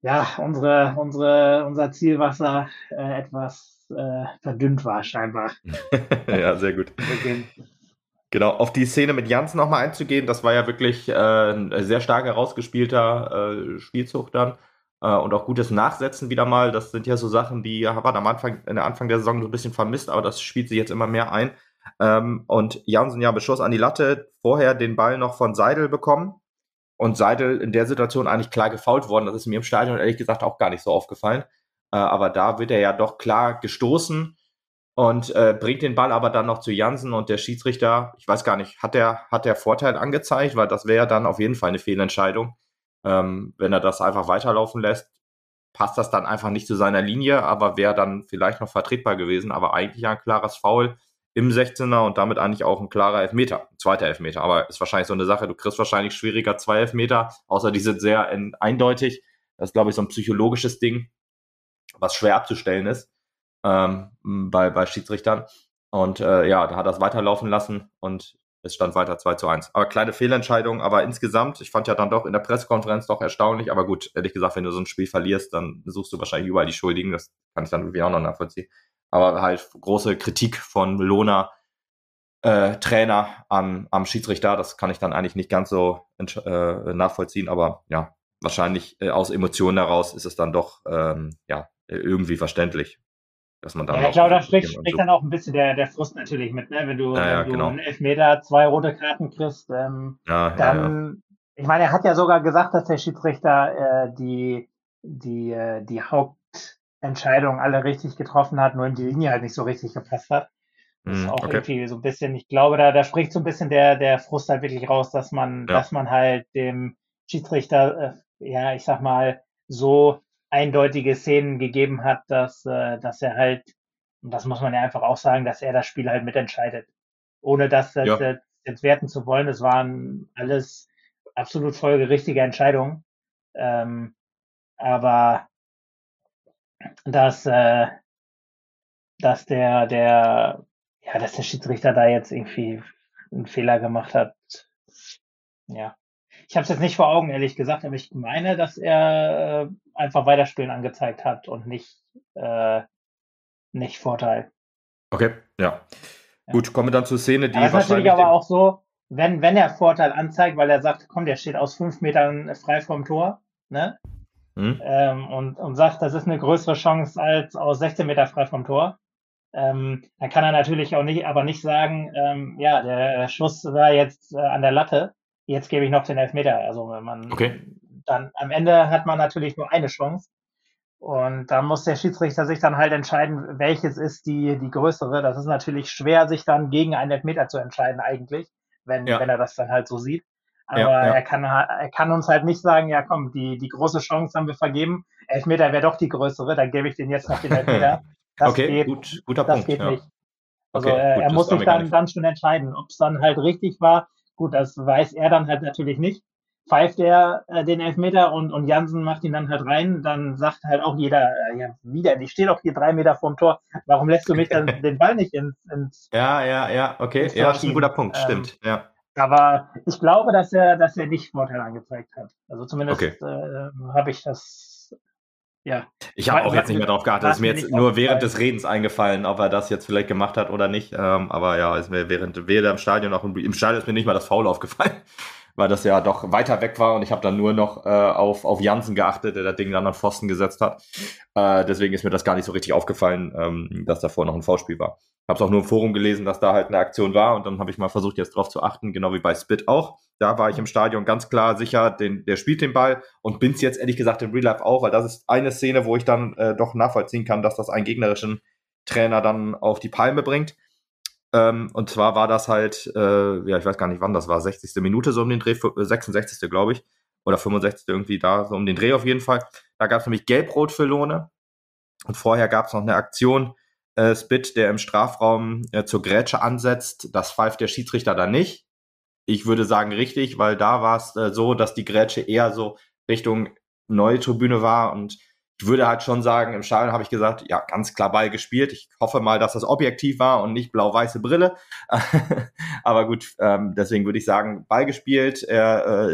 ja, unsere, unsere, unser Zielwasser äh, etwas äh, verdünnt war, scheinbar. ja, sehr gut. Genau, auf die Szene mit Jans nochmal einzugehen, das war ja wirklich äh, ein sehr stark herausgespielter äh, Spielzug dann äh, und auch gutes Nachsetzen wieder mal. Das sind ja so Sachen, die hat am Anfang, in der Anfang der Saison so ein bisschen vermisst, aber das spielt sich jetzt immer mehr ein. Ähm, und Jansen ja Beschuss an die Latte, vorher den Ball noch von Seidel bekommen und Seidel in der Situation eigentlich klar gefault worden. Das ist mir im Stadion ehrlich gesagt auch gar nicht so aufgefallen. Äh, aber da wird er ja doch klar gestoßen und äh, bringt den Ball aber dann noch zu Jansen und der Schiedsrichter, ich weiß gar nicht, hat der, hat der Vorteil angezeigt, weil das wäre dann auf jeden Fall eine Fehlentscheidung. Ähm, wenn er das einfach weiterlaufen lässt, passt das dann einfach nicht zu seiner Linie, aber wäre dann vielleicht noch vertretbar gewesen, aber eigentlich ein klares Foul im 16er und damit eigentlich auch ein klarer Elfmeter, ein zweiter Elfmeter. Aber ist wahrscheinlich so eine Sache, du kriegst wahrscheinlich schwieriger zwei Elfmeter, außer die sind sehr eindeutig. Das ist, glaube ich, so ein psychologisches Ding, was schwer abzustellen ist ähm, bei, bei Schiedsrichtern. Und äh, ja, da hat er es weiterlaufen lassen und es stand weiter 2 zu 1. Aber kleine Fehlentscheidung, aber insgesamt, ich fand ja dann doch in der Pressekonferenz doch erstaunlich, aber gut, ehrlich gesagt, wenn du so ein Spiel verlierst, dann suchst du wahrscheinlich überall die Schuldigen, das kann ich dann irgendwie auch noch nachvollziehen aber halt große Kritik von Lohner äh, Trainer am, am Schiedsrichter. Das kann ich dann eigentlich nicht ganz so äh, nachvollziehen, aber ja, wahrscheinlich äh, aus Emotionen heraus ist es dann doch ähm, ja, irgendwie verständlich. Dass man dann ja, ich glaube, da spricht, spricht dann auch ein bisschen der, der Frust natürlich mit, ne? wenn du, ja, ja, wenn du genau. einen Elfmeter, zwei rote Karten kriegst, ähm, ja, dann, ich meine, er hat ja sogar gesagt, dass der Schiedsrichter äh, die, die, äh, die Haupt Entscheidungen alle richtig getroffen hat, nur in die Linie halt nicht so richtig gepasst hat. Das ist hm, auch okay. irgendwie so ein bisschen, ich glaube, da, da spricht so ein bisschen der, der Frust halt wirklich raus, dass man, dass man halt dem Schiedsrichter, äh, ja, ich sag mal, so eindeutige Szenen gegeben hat, dass, äh, dass er halt, und das muss man ja einfach auch sagen, dass er das Spiel halt mitentscheidet. Ohne das ja. jetzt, jetzt werten zu wollen, das waren alles absolut folgerichtige Entscheidungen. Ähm, aber dass, äh, dass der, der, ja, dass der Schiedsrichter da jetzt irgendwie einen Fehler gemacht hat. Ja. Ich habe es jetzt nicht vor Augen, ehrlich gesagt, aber ich meine, dass er äh, einfach Weiterspielen angezeigt hat und nicht, äh, nicht Vorteil. Okay, ja. ja. Gut, kommen wir dann zur Szene, die. Das ist natürlich aber auch so, wenn, wenn er Vorteil anzeigt, weil er sagt, komm, der steht aus fünf Metern frei vom Tor, ne? Mhm. Ähm, und, und sagt, das ist eine größere Chance als aus 16 Meter frei vom Tor. Ähm, dann kann er natürlich auch nicht, aber nicht sagen, ähm, ja, der Schuss war jetzt äh, an der Latte, jetzt gebe ich noch den Elfmeter. Also wenn man okay. dann am Ende hat man natürlich nur eine Chance. Und da muss der Schiedsrichter sich dann halt entscheiden, welches ist die, die größere. Das ist natürlich schwer, sich dann gegen einen Elfmeter zu entscheiden, eigentlich, wenn, ja. wenn er das dann halt so sieht. Aber ja, ja. Er, kann, er kann uns halt nicht sagen, ja komm, die, die große Chance haben wir vergeben. Elfmeter wäre doch die größere, dann gebe ich den jetzt noch den Elfmeter. Das okay, geht, gut, guter das Punkt. geht nicht. Also okay, äh, er muss sich dann, dann schon entscheiden, ob es dann halt richtig war. Gut, das weiß er dann halt natürlich nicht. Pfeift er äh, den Elfmeter und, und Jansen macht ihn dann halt rein, dann sagt halt auch jeder, äh, ja, wieder, ich stehe doch hier drei Meter vorm Tor, warum lässt du mich dann den Ball nicht ins, ins Ja, ja, ja, okay, ja, das ist ein guter Punkt, ähm, stimmt, ja. Aber ich glaube, dass er, dass er nicht Vorteil angezeigt hat. Also zumindest okay. äh, habe ich das. Ja. Ich habe auch jetzt nicht mehr drauf geachtet. Es ist mir jetzt nur während des Redens eingefallen, ob er das jetzt vielleicht gemacht hat oder nicht. Ähm, aber ja, ist mir während weder im Stadion noch im, im Stadion ist mir nicht mal das Foul aufgefallen, weil das ja doch weiter weg war und ich habe dann nur noch äh, auf, auf Jansen geachtet, der das Ding dann an Pfosten gesetzt hat. Äh, deswegen ist mir das gar nicht so richtig aufgefallen, ähm, dass davor noch ein V-Spiel war habe es auch nur im Forum gelesen, dass da halt eine Aktion war und dann habe ich mal versucht, jetzt drauf zu achten, genau wie bei Spit auch. Da war ich im Stadion ganz klar sicher, den, der spielt den Ball und bin's jetzt ehrlich gesagt im Real Life auch, weil das ist eine Szene, wo ich dann äh, doch nachvollziehen kann, dass das einen gegnerischen Trainer dann auf die Palme bringt. Ähm, und zwar war das halt, äh, ja, ich weiß gar nicht wann das war, 60. Minute so um den Dreh, 66. Äh, glaube ich, oder 65. irgendwie da, so um den Dreh auf jeden Fall. Da gab es nämlich Gelb-Rot für Lohne und vorher gab es noch eine Aktion, äh, Spit, der im Strafraum äh, zur Grätsche ansetzt. Das pfeift der Schiedsrichter da nicht. Ich würde sagen richtig, weil da war es äh, so, dass die Grätsche eher so Richtung neue Tribüne war und ich würde halt schon sagen, im Stadion habe ich gesagt, ja, ganz klar Ball gespielt. Ich hoffe mal, dass das objektiv war und nicht blau-weiße Brille. Aber gut, ähm, deswegen würde ich sagen, Ball gespielt, äh,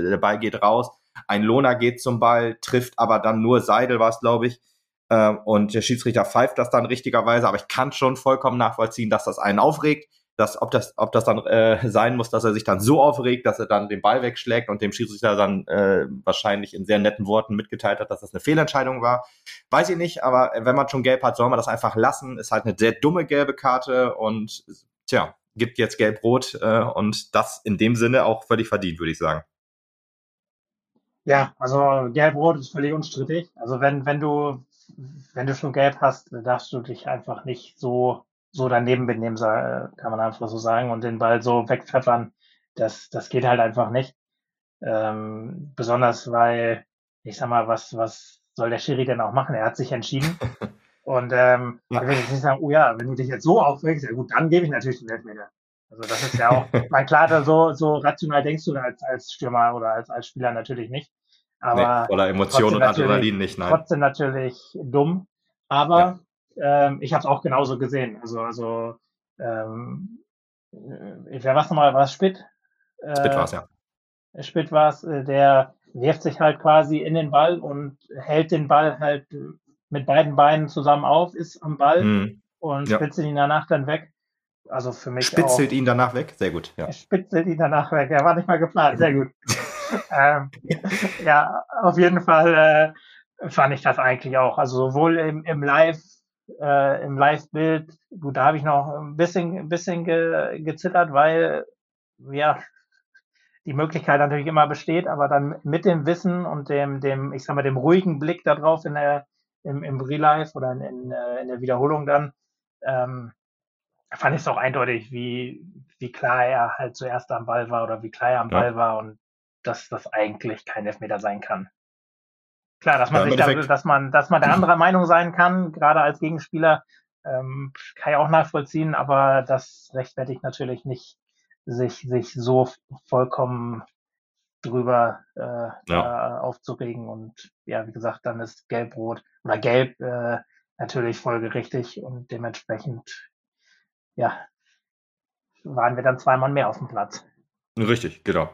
der Ball geht raus. Ein Lohner geht zum Ball, trifft aber dann nur Seidel, war es, glaube ich. Ähm, und der Schiedsrichter pfeift das dann richtigerweise, aber ich kann schon vollkommen nachvollziehen, dass das einen aufregt, dass ob das, ob das dann äh, sein muss, dass er sich dann so aufregt, dass er dann den Ball wegschlägt und dem Schiedsrichter dann äh, wahrscheinlich in sehr netten Worten mitgeteilt hat, dass das eine Fehlentscheidung war. Weiß ich nicht, aber wenn man schon gelb hat, soll man das einfach lassen. Ist halt eine sehr dumme gelbe Karte und tja, gibt jetzt gelb-rot äh, und das in dem Sinne auch völlig verdient, würde ich sagen. Ja, also gelb-rot ist völlig unstrittig. Also wenn, wenn du wenn du schon gelb hast, darfst du dich einfach nicht so, so daneben benehmen, kann man einfach so sagen, und den Ball so wegpfeffern. Das, das geht halt einfach nicht. Ähm, besonders weil, ich sag mal, was, was soll der Schiri denn auch machen? Er hat sich entschieden. Und ähm, ja. ich will jetzt nicht sagen, oh ja, wenn du dich jetzt so aufregst, ja gut, dann gebe ich natürlich den Elfmeter. Also das ist ja auch, mein klar, so, so rational denkst du als, als Stürmer oder als, als Spieler natürlich nicht. Aber nee, oder Emotionen und Adrenalin nicht, nein. Trotzdem natürlich dumm. Aber ja. Ähm, ich habe es auch genauso gesehen. Also, also ähm, äh, wer war es nochmal? War es Spitt? Spitt war es, ja. Spitt war es, äh, der wirft sich halt quasi in den Ball und hält den Ball halt mit beiden Beinen zusammen auf, ist am Ball mhm. und ja. spitzelt ihn danach dann weg. Also für mich Spitzelt auch, ihn danach weg? Sehr gut, ja. Spitzelt ihn danach weg. Er war nicht mal geplant. Sehr gut. ähm, ja, auf jeden Fall äh, fand ich das eigentlich auch. Also sowohl im, im Live, äh, im Live-Bild, gut, da habe ich noch ein bisschen, ein bisschen ge, gezittert, weil ja, die Möglichkeit natürlich immer besteht, aber dann mit dem Wissen und dem, dem, ich sag mal, dem ruhigen Blick darauf in der, im, im Relive oder in, in, äh, in der Wiederholung dann, ähm, fand ich es auch eindeutig, wie, wie klar er halt zuerst am Ball war oder wie klar er am ja. Ball war und dass das eigentlich kein Elfmeter sein kann. Klar, dass man ja, sich da, dass man, dass man der anderer Meinung sein kann, gerade als Gegenspieler, ähm, kann ich auch nachvollziehen, aber das rechtfertigt natürlich nicht sich, sich so vollkommen drüber äh, ja. aufzuregen. Und ja, wie gesagt, dann ist Gelb-Rot oder Gelb äh, natürlich folgerichtig und dementsprechend, ja, waren wir dann zweimal mehr auf dem Platz. Richtig, genau.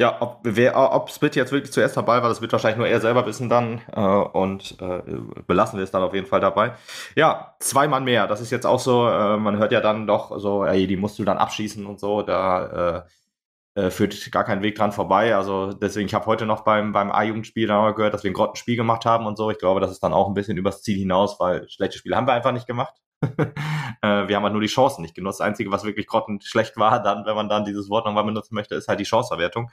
Ja, ob, wer, ob Split jetzt wirklich zuerst dabei war, das wird wahrscheinlich nur er selber wissen dann äh, und äh, belassen wir es dann auf jeden Fall dabei. Ja, zwei Mann mehr, das ist jetzt auch so, äh, man hört ja dann doch so, ey, die musst du dann abschießen und so, da äh, äh, führt gar kein Weg dran vorbei. Also deswegen, ich habe heute noch beim, beim A-Jugendspiel gehört, dass wir ein Grottenspiel gemacht haben und so. Ich glaube, das ist dann auch ein bisschen übers Ziel hinaus, weil schlechte Spiele haben wir einfach nicht gemacht. äh, wir haben halt nur die Chancen nicht genutzt. Das Einzige, was wirklich grottenschlecht war, dann, wenn man dann dieses Wort nochmal benutzen möchte, ist halt die Chanceverwertung.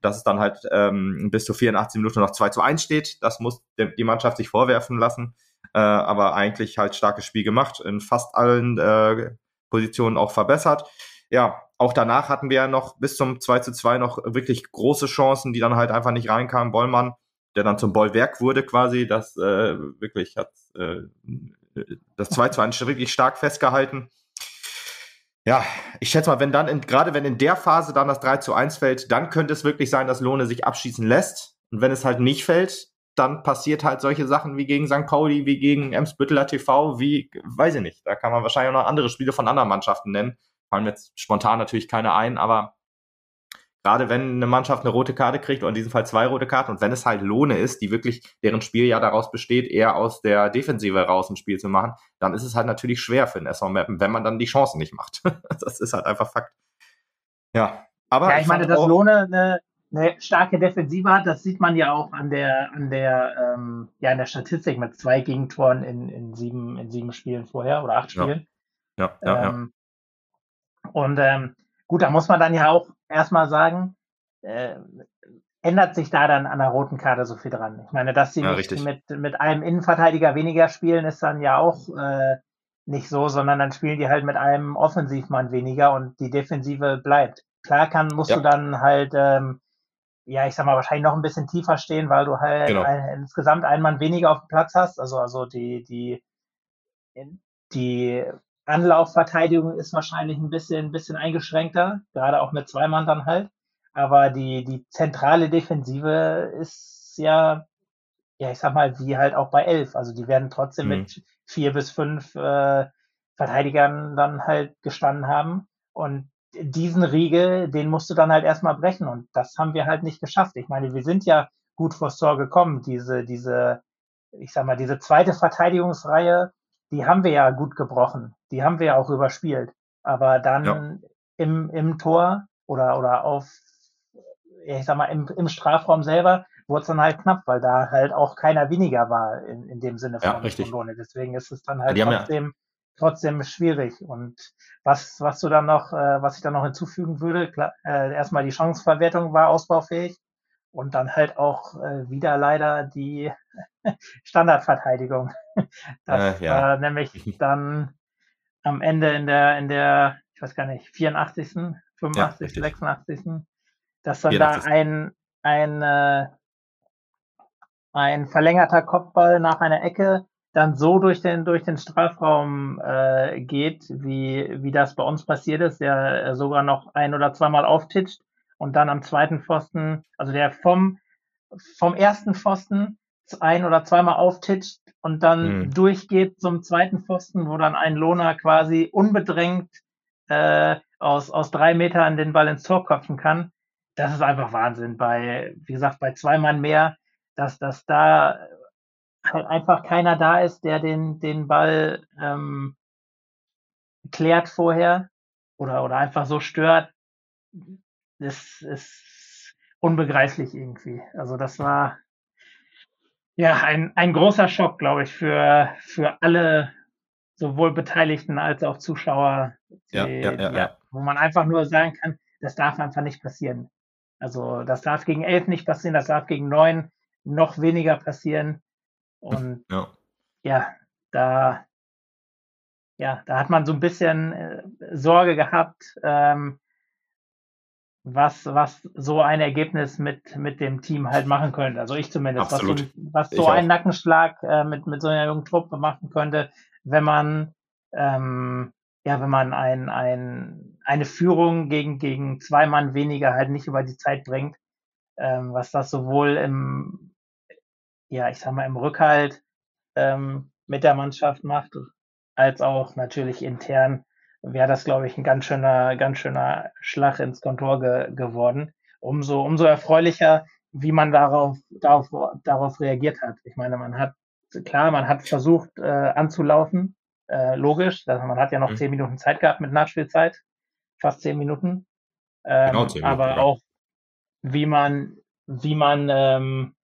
Dass es dann halt ähm, bis zu 84 Minuten noch 2 zu 1 steht, das muss die Mannschaft sich vorwerfen lassen. Äh, aber eigentlich halt starkes Spiel gemacht, in fast allen äh, Positionen auch verbessert. Ja, auch danach hatten wir ja noch bis zum 2 zu 2 noch wirklich große Chancen, die dann halt einfach nicht reinkamen. Bollmann, der dann zum Bollwerk wurde quasi, das äh, wirklich hat äh, das 2 zu 1 wirklich stark festgehalten. Ja, ich schätze mal, wenn dann, in, gerade wenn in der Phase dann das 3 zu 1 fällt, dann könnte es wirklich sein, dass Lohne sich abschießen lässt. Und wenn es halt nicht fällt, dann passiert halt solche Sachen wie gegen St. Pauli, wie gegen Emsbütteler TV, wie, weiß ich nicht. Da kann man wahrscheinlich auch noch andere Spiele von anderen Mannschaften nennen. Fallen mir jetzt spontan natürlich keine ein, aber gerade wenn eine Mannschaft eine rote Karte kriegt oder in diesem Fall zwei rote Karten und wenn es halt Lohne ist, die wirklich, deren Spiel ja daraus besteht, eher aus der Defensive raus ein Spiel zu machen, dann ist es halt natürlich schwer für den SV Mappen, wenn man dann die Chancen nicht macht. das ist halt einfach Fakt. Ja, aber. Ja, ich, ich meine, dass Lohne eine, eine starke Defensive hat, das sieht man ja auch an der, an der, ähm, ja, in der Statistik mit zwei Gegentoren in, in sieben, in sieben Spielen vorher oder acht Spielen. Ja, ja, ja. Ähm, ja. Und ähm, gut, da muss man dann ja auch erstmal sagen, äh, ändert sich da dann an der roten Karte so viel dran? Ich meine, dass sie ja, nicht mit, mit einem Innenverteidiger weniger spielen, ist dann ja auch äh, nicht so, sondern dann spielen die halt mit einem Offensivmann weniger und die Defensive bleibt. Klar kann, musst ja. du dann halt, ähm, ja, ich sag mal, wahrscheinlich noch ein bisschen tiefer stehen, weil du halt genau. ein, insgesamt einen Mann weniger auf dem Platz hast. Also, also die, die, die Anlaufverteidigung ist wahrscheinlich ein bisschen, ein bisschen eingeschränkter, gerade auch mit zwei Mann dann halt. Aber die, die zentrale Defensive ist ja, ja, ich sag mal, wie halt auch bei elf. Also die werden trotzdem mhm. mit vier bis fünf äh, Verteidigern dann halt gestanden haben. Und diesen Riegel, den musst du dann halt erstmal brechen. Und das haben wir halt nicht geschafft. Ich meine, wir sind ja gut vors Tor gekommen. Diese, diese, ich sag mal, diese zweite Verteidigungsreihe, die haben wir ja gut gebrochen. Die haben wir ja auch überspielt. Aber dann ja. im, im Tor oder, oder auf, ich sag mal, im, im Strafraum selber wurde es dann halt knapp, weil da halt auch keiner weniger war in, in dem Sinne von, ja, richtig. Deswegen ist es dann halt trotzdem, ja. trotzdem schwierig. Und was, was du dann noch, äh, was ich dann noch hinzufügen würde, klar, äh, erstmal die Chancenverwertung war ausbaufähig. Und dann halt auch äh, wieder leider die Standardverteidigung. Das äh, ja. äh, nämlich dann am Ende in der, in der, ich weiß gar nicht, 84., 85., ja, 86., dass dann 84. da ein, ein, äh, ein verlängerter Kopfball nach einer Ecke dann so durch den, durch den Strafraum äh, geht, wie, wie das bei uns passiert ist, der sogar noch ein oder zweimal auftitscht und dann am zweiten Pfosten, also der vom, vom ersten Pfosten ein oder zweimal auftitscht und dann mhm. durchgeht zum zweiten Pfosten, wo dann ein Lohner quasi unbedrängt äh, aus, aus drei Metern den Ball ins Tor köpfen kann. Das ist einfach Wahnsinn. Bei, wie gesagt, bei zwei Mann mehr, dass, dass da halt einfach keiner da ist, der den, den Ball ähm, klärt vorher oder, oder einfach so stört. Das ist unbegreiflich irgendwie. Also das war ja ein, ein großer Schock, glaube ich, für, für alle sowohl Beteiligten als auch Zuschauer, die, ja, ja, ja, ja, wo man einfach nur sagen kann, das darf einfach nicht passieren. Also das darf gegen elf nicht passieren, das darf gegen neun noch weniger passieren. Und ja, ja da, ja, da hat man so ein bisschen äh, Sorge gehabt, ähm, was, was so ein Ergebnis mit, mit dem Team halt machen könnte. Also ich zumindest, Absolut. was so, was so ein Nackenschlag äh, mit, mit so einer jungen Truppe machen könnte, wenn man ähm, ja, wenn man ein, ein, eine Führung gegen, gegen zwei Mann weniger halt nicht über die Zeit bringt, ähm, was das sowohl im, ja, ich sag mal, im Rückhalt ähm, mit der Mannschaft macht, als auch natürlich intern wäre das, glaube ich, ein ganz schöner, ganz schöner Schlag ins Kontor ge geworden. Umso, umso erfreulicher, wie man darauf, darauf, darauf reagiert hat. Ich meine, man hat, klar, man hat versucht äh, anzulaufen, äh, logisch. Also man hat ja noch mhm. zehn Minuten Zeit gehabt mit Nachspielzeit, fast zehn Minuten. Ähm, genau zehn Minuten, aber ja. auch, wie man, wie man, ähm,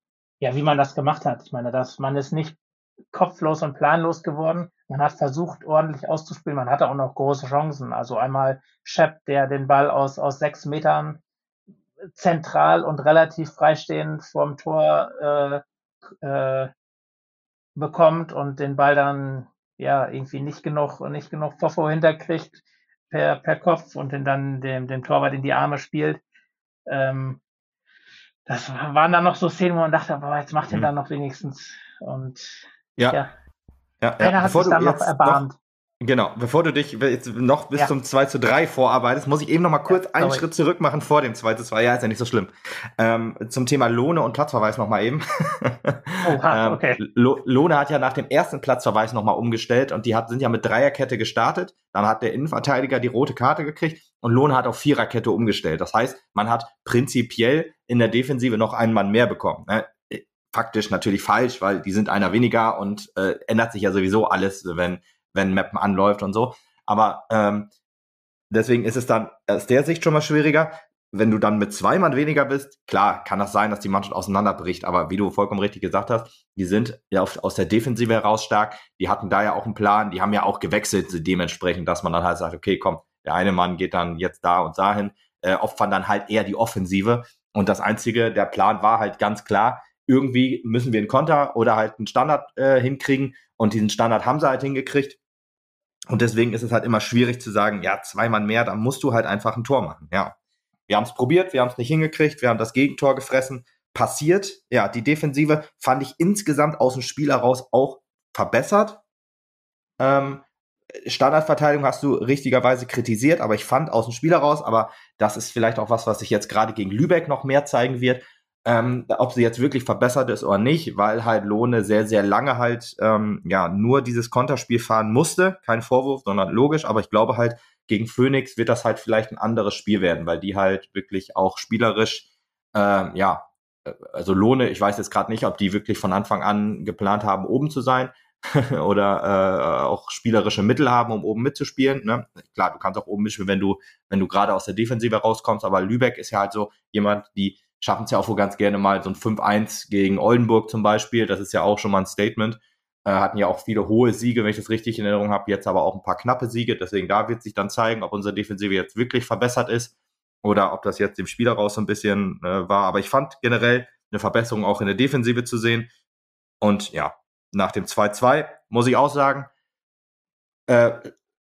ja, wie man das gemacht hat. Ich meine, dass man ist nicht kopflos und planlos geworden. Man hat versucht, ordentlich auszuspielen. Man hatte auch noch große Chancen. Also einmal Shep, der den Ball aus, aus sechs Metern zentral und relativ freistehend vorm Tor äh, äh, bekommt und den Ball dann ja irgendwie nicht genug nicht genug Pfeffo hinterkriegt per, per Kopf und den dann dem, dem Torwart in die Arme spielt. Ähm, das waren dann noch so Szenen, wo man dachte, boah, jetzt macht er mhm. dann noch wenigstens. Und ja. ja. Ja, ja. Hat sich dann noch erbarmt. Genau, bevor du dich jetzt noch bis ja. zum 2 zu 3 vorarbeitest, muss ich eben noch mal kurz ja, einen Schritt zurück machen vor dem 2 zu 2. Ja, ist ja nicht so schlimm. Ähm, zum Thema Lohne und Platzverweis noch mal eben. Oha, ähm, okay. Lohne hat ja nach dem ersten Platzverweis noch mal umgestellt und die hat, sind ja mit Dreierkette gestartet. Dann hat der Innenverteidiger die rote Karte gekriegt und Lohne hat auf Viererkette umgestellt. Das heißt, man hat prinzipiell in der Defensive noch einen Mann mehr bekommen. Faktisch natürlich falsch, weil die sind einer weniger und äh, ändert sich ja sowieso alles, wenn wenn Mappen anläuft und so. Aber ähm, deswegen ist es dann aus der Sicht schon mal schwieriger. Wenn du dann mit zwei Mann weniger bist, klar, kann das sein, dass die Mannschaft auseinanderbricht. Aber wie du vollkommen richtig gesagt hast, die sind ja aus der Defensive heraus stark. Die hatten da ja auch einen Plan. Die haben ja auch gewechselt dementsprechend, dass man dann halt sagt, okay, komm, der eine Mann geht dann jetzt da und dahin. Äh, opfern dann halt eher die Offensive. Und das Einzige, der Plan war halt ganz klar, irgendwie müssen wir einen Konter oder halt einen Standard äh, hinkriegen. Und diesen Standard haben sie halt hingekriegt. Und deswegen ist es halt immer schwierig zu sagen, ja, zwei Mann mehr, dann musst du halt einfach ein Tor machen. Ja. Wir haben es probiert, wir haben es nicht hingekriegt, wir haben das Gegentor gefressen. Passiert, ja, die Defensive fand ich insgesamt aus dem Spiel heraus auch verbessert. Ähm, Standardverteidigung hast du richtigerweise kritisiert, aber ich fand aus dem Spiel heraus, aber das ist vielleicht auch was, was sich jetzt gerade gegen Lübeck noch mehr zeigen wird, ähm, ob sie jetzt wirklich verbessert ist oder nicht, weil halt Lohne sehr, sehr lange halt ähm, ja nur dieses Konterspiel fahren musste. Kein Vorwurf, sondern logisch, aber ich glaube halt, gegen Phoenix wird das halt vielleicht ein anderes Spiel werden, weil die halt wirklich auch spielerisch, äh, ja, äh, also Lohne, ich weiß jetzt gerade nicht, ob die wirklich von Anfang an geplant haben, oben zu sein oder äh, auch spielerische Mittel haben, um oben mitzuspielen. Ne? Klar, du kannst auch oben mitspielen, wenn du, wenn du gerade aus der Defensive rauskommst, aber Lübeck ist ja halt so jemand, die schaffen es ja auch wohl ganz gerne mal so ein 5-1 gegen Oldenburg zum Beispiel. Das ist ja auch schon mal ein Statement. Äh, hatten ja auch viele hohe Siege, wenn ich das richtig in Erinnerung habe, jetzt aber auch ein paar knappe Siege. Deswegen da wird sich dann zeigen, ob unsere Defensive jetzt wirklich verbessert ist. oder ob das jetzt dem Spieler raus so ein bisschen äh, war. Aber ich fand generell eine Verbesserung auch in der Defensive zu sehen. Und ja, nach dem 2-2 muss ich auch sagen, äh,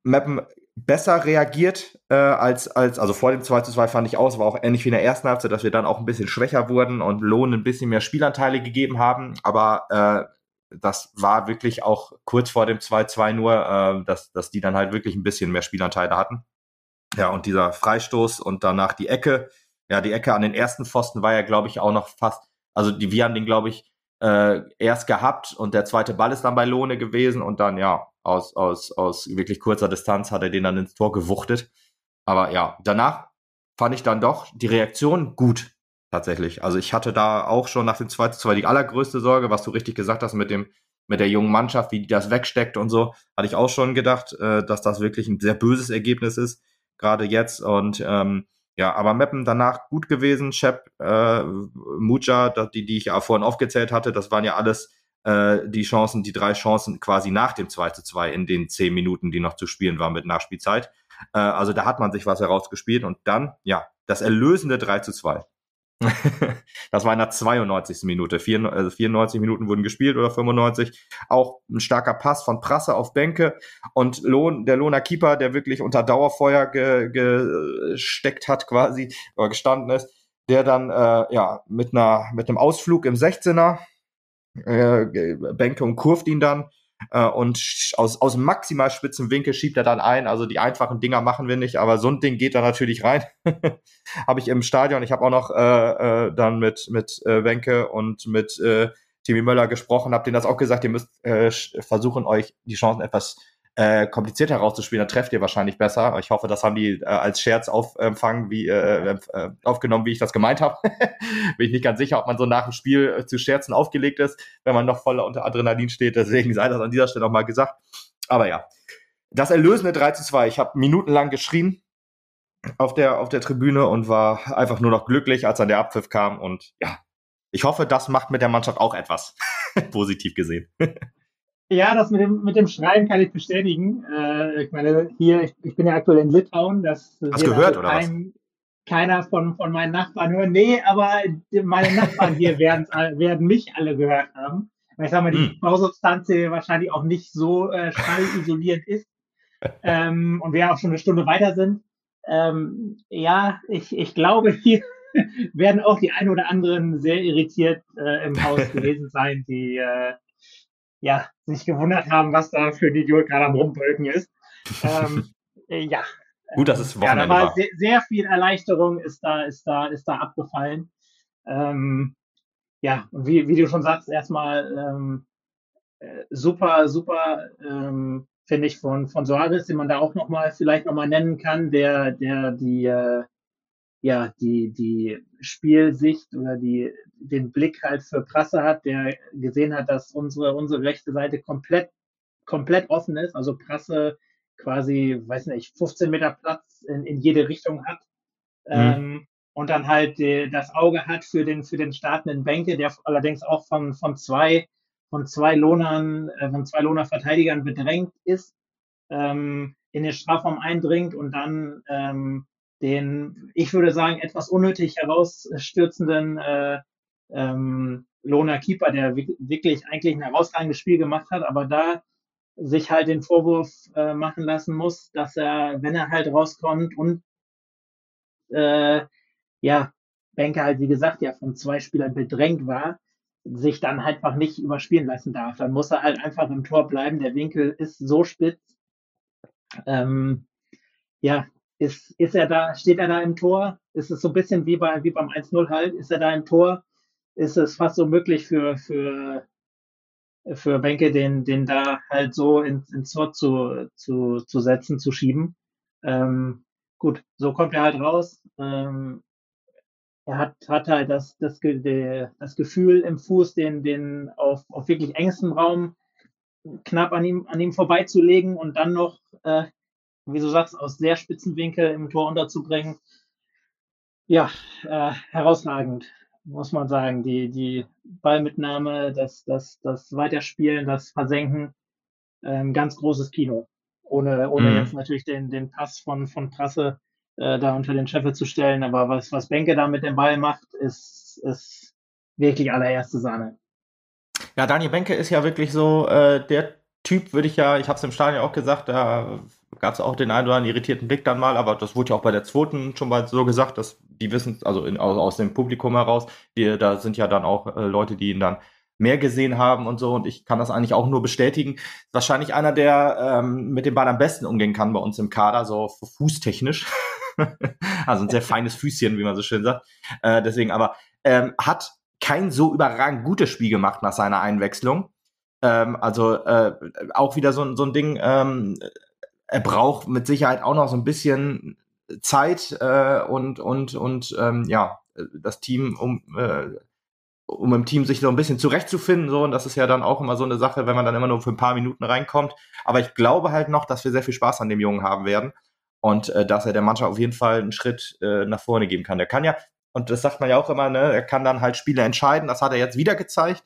Mappen besser reagiert äh, als, als, also vor dem 2 2 fand ich aus, war auch ähnlich wie in der ersten Halbzeit, dass wir dann auch ein bisschen schwächer wurden und Lohn ein bisschen mehr Spielanteile gegeben haben. Aber äh, das war wirklich auch kurz vor dem 2-2 nur, äh, dass, dass die dann halt wirklich ein bisschen mehr Spielanteile hatten. Ja, und dieser Freistoß und danach die Ecke. Ja, die Ecke an den ersten Pfosten war ja, glaube ich, auch noch fast, also die, wir haben den, glaube ich, äh, erst gehabt und der zweite Ball ist dann bei Lohne gewesen und dann, ja, aus, aus, aus wirklich kurzer Distanz hat er den dann ins Tor gewuchtet. Aber ja, danach fand ich dann doch die Reaktion gut tatsächlich. Also ich hatte da auch schon nach dem 2 zu 2 die allergrößte Sorge, was du richtig gesagt hast mit dem mit der jungen Mannschaft, wie die das wegsteckt und so, hatte ich auch schon gedacht, äh, dass das wirklich ein sehr böses Ergebnis ist, gerade jetzt. Und ähm, ja, aber Meppen danach gut gewesen. Shep, äh, Mucha, die, die ich ja vorhin aufgezählt hatte, das waren ja alles äh, die Chancen, die drei Chancen quasi nach dem 2 zu 2 in den zehn Minuten, die noch zu spielen waren mit Nachspielzeit. Äh, also da hat man sich was herausgespielt und dann, ja, das erlösende 3 zu 2. das war in der 92. Minute. 94 also Minuten wurden gespielt oder 95. Auch ein starker Pass von Prasse auf Bänke und Lohn, der Lohner Keeper, der wirklich unter Dauerfeuer ge, gesteckt hat quasi oder gestanden ist, der dann äh, ja mit einer mit einem Ausflug im 16er äh, Bänke und kurft ihn dann äh, und aus, aus maximal spitzen Winkel schiebt er dann ein. Also die einfachen Dinger machen wir nicht, aber so ein Ding geht da natürlich rein. habe ich im Stadion. Ich habe auch noch äh, äh, dann mit, mit äh, Wenke und mit äh, Timmy Möller gesprochen, habe denen das auch gesagt, ihr müsst äh, versuchen, euch die Chancen etwas äh, komplizierter herauszuspielen, dann trefft ihr wahrscheinlich besser. Ich hoffe, das haben die äh, als Scherz aufempfangen, wie äh, äh, aufgenommen, wie ich das gemeint habe. Bin ich nicht ganz sicher, ob man so nach dem Spiel äh, zu Scherzen aufgelegt ist, wenn man noch voller unter Adrenalin steht. Deswegen sei das an dieser Stelle auch mal gesagt. Aber ja, das erlösende 3 zu 2. Ich habe minutenlang geschrien auf der, auf der Tribüne und war einfach nur noch glücklich, als dann der Abpfiff kam. Und ja, ich hoffe, das macht mit der Mannschaft auch etwas. Positiv gesehen. Ja, das mit dem, mit dem Schreien kann ich bestätigen. Äh, ich meine, hier, ich, ich, bin ja aktuell in Litauen. Das Hast gehört, also oder kein, was? Keiner von, von meinen Nachbarn hören. Nee, aber meine Nachbarn hier werden, werden mich alle gehört haben. Weil ich sag mal, die hm. Bausubstanz hier wahrscheinlich auch nicht so äh, schallisolierend ist. ähm, und wir auch schon eine Stunde weiter sind. Ähm, ja, ich, ich glaube, hier werden auch die ein oder anderen sehr irritiert äh, im Haus gewesen sein, die äh, ja, sich gewundert haben, was da für ein Idiot gerade am Rumpölken ist. Ähm, äh, ja. Gut, dass es Wochenende ja, da war. Sehr, sehr, viel Erleichterung ist da, ist da, ist da abgefallen. Ähm, ja, und wie, wie du schon sagst, erstmal ähm, äh, super, super, ähm, finde ich, von, von Soares, den man da auch nochmal, vielleicht nochmal nennen kann, der, der die, äh, ja, die, die Spielsicht oder die, den Blick halt für Prasse hat, der gesehen hat, dass unsere, unsere rechte Seite komplett, komplett offen ist, also Prasse quasi, weiß nicht, 15 Meter Platz in, in jede Richtung hat. Mhm. Ähm, und dann halt die, das Auge hat für den, für den startenden Bänke, der allerdings auch von, von zwei, von zwei Lohnern, äh, von zwei Lohnerverteidigern bedrängt ist, ähm, in den Strafraum eindringt und dann ähm, den, ich würde sagen, etwas unnötig herausstürzenden äh, ähm, Lohner Keeper, der wirklich eigentlich ein herausragendes Spiel gemacht hat, aber da sich halt den Vorwurf äh, machen lassen muss, dass er, wenn er halt rauskommt und äh, ja, Benke halt, wie gesagt, ja von zwei Spielern bedrängt war, sich dann einfach nicht überspielen lassen darf. Dann muss er halt einfach im Tor bleiben. Der Winkel ist so spitz. Ähm, ja, ist, ist er da, steht er da im Tor? Ist es so ein bisschen wie, bei, wie beim 1-0 halt? Ist er da im Tor? Ist es fast so möglich für, für, für Benke, den, den da halt so ins, ins Tor zu, zu, zu setzen, zu schieben? Ähm, gut, so kommt er halt raus. Ähm, er hat, hat halt das, das, das Gefühl im Fuß, den, den auf, auf wirklich engstem Raum knapp an ihm, an ihm vorbeizulegen und dann noch äh, wie du sagst, aus sehr spitzen Winkel im Tor unterzubringen. Ja, äh, herausragend, muss man sagen. Die, die Ballmitnahme, das, das, das Weiterspielen, das Versenken, ähm, ganz großes Kino. Ohne, ohne mhm. jetzt natürlich den, den Pass von, von Prasse äh, da unter den Scheffel zu stellen. Aber was, was Benke da mit dem Ball macht, ist, ist wirklich allererste Sahne. Ja, Daniel Benke ist ja wirklich so äh, der Typ, würde ich ja, ich habe es im Stadion auch gesagt, da gab es auch den einen oder anderen irritierten Blick dann mal, aber das wurde ja auch bei der zweiten schon mal so gesagt, dass die wissen, also in, aus, aus dem Publikum heraus, die, da sind ja dann auch äh, Leute, die ihn dann mehr gesehen haben und so und ich kann das eigentlich auch nur bestätigen. Wahrscheinlich einer, der ähm, mit dem Ball am besten umgehen kann bei uns im Kader, so fußtechnisch. also ein sehr feines Füßchen, wie man so schön sagt. Äh, deswegen aber ähm, hat kein so überragend gutes Spiel gemacht nach seiner Einwechslung. Ähm, also äh, auch wieder so, so ein Ding, ähm, er braucht mit Sicherheit auch noch so ein bisschen Zeit äh, und, und, und ähm, ja, das Team, um, äh, um im Team sich so ein bisschen zurechtzufinden. So, und das ist ja dann auch immer so eine Sache, wenn man dann immer nur für ein paar Minuten reinkommt. Aber ich glaube halt noch, dass wir sehr viel Spaß an dem Jungen haben werden und äh, dass er der Mannschaft auf jeden Fall einen Schritt äh, nach vorne geben kann. Der kann ja, und das sagt man ja auch immer, ne, er kann dann halt Spiele entscheiden. Das hat er jetzt wieder gezeigt.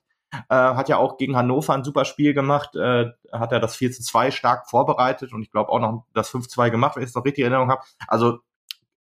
Äh, hat ja auch gegen Hannover ein super Spiel gemacht, äh, hat er das 4 zu 2 stark vorbereitet und ich glaube auch noch das 5-2 gemacht, wenn ich es noch richtig in Erinnerung habe. Also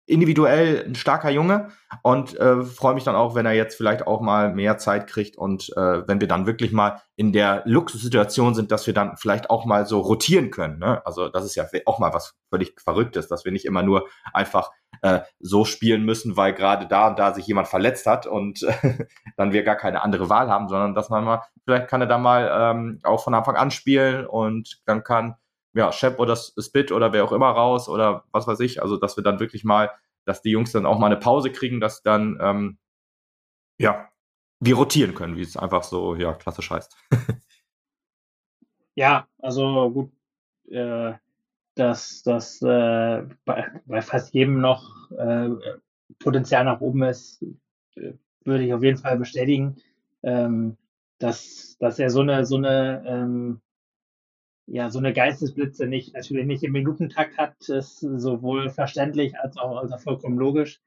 individuell ein starker Junge und äh, freue mich dann auch, wenn er jetzt vielleicht auch mal mehr Zeit kriegt und äh, wenn wir dann wirklich mal in der Luxussituation sind, dass wir dann vielleicht auch mal so rotieren können. Ne? Also das ist ja auch mal was völlig Verrücktes, dass wir nicht immer nur einfach äh, so spielen müssen, weil gerade da und da sich jemand verletzt hat und äh, dann wir gar keine andere Wahl haben, sondern dass man mal, vielleicht kann er da mal ähm, auch von Anfang an spielen und dann kann ja, Shep oder Spit oder wer auch immer raus oder was weiß ich. Also, dass wir dann wirklich mal, dass die Jungs dann auch mal eine Pause kriegen, dass dann, ähm, ja, wir rotieren können, wie es einfach so, ja, klassisch heißt. ja, also gut, äh, dass das äh, bei, bei, fast jedem noch äh, Potenzial nach oben ist, äh, würde ich auf jeden Fall bestätigen. Ähm, dass, dass er so eine, so eine ähm, ja, so eine Geistesblitze nicht, natürlich nicht im Minutentakt hat, ist sowohl verständlich als auch also vollkommen logisch.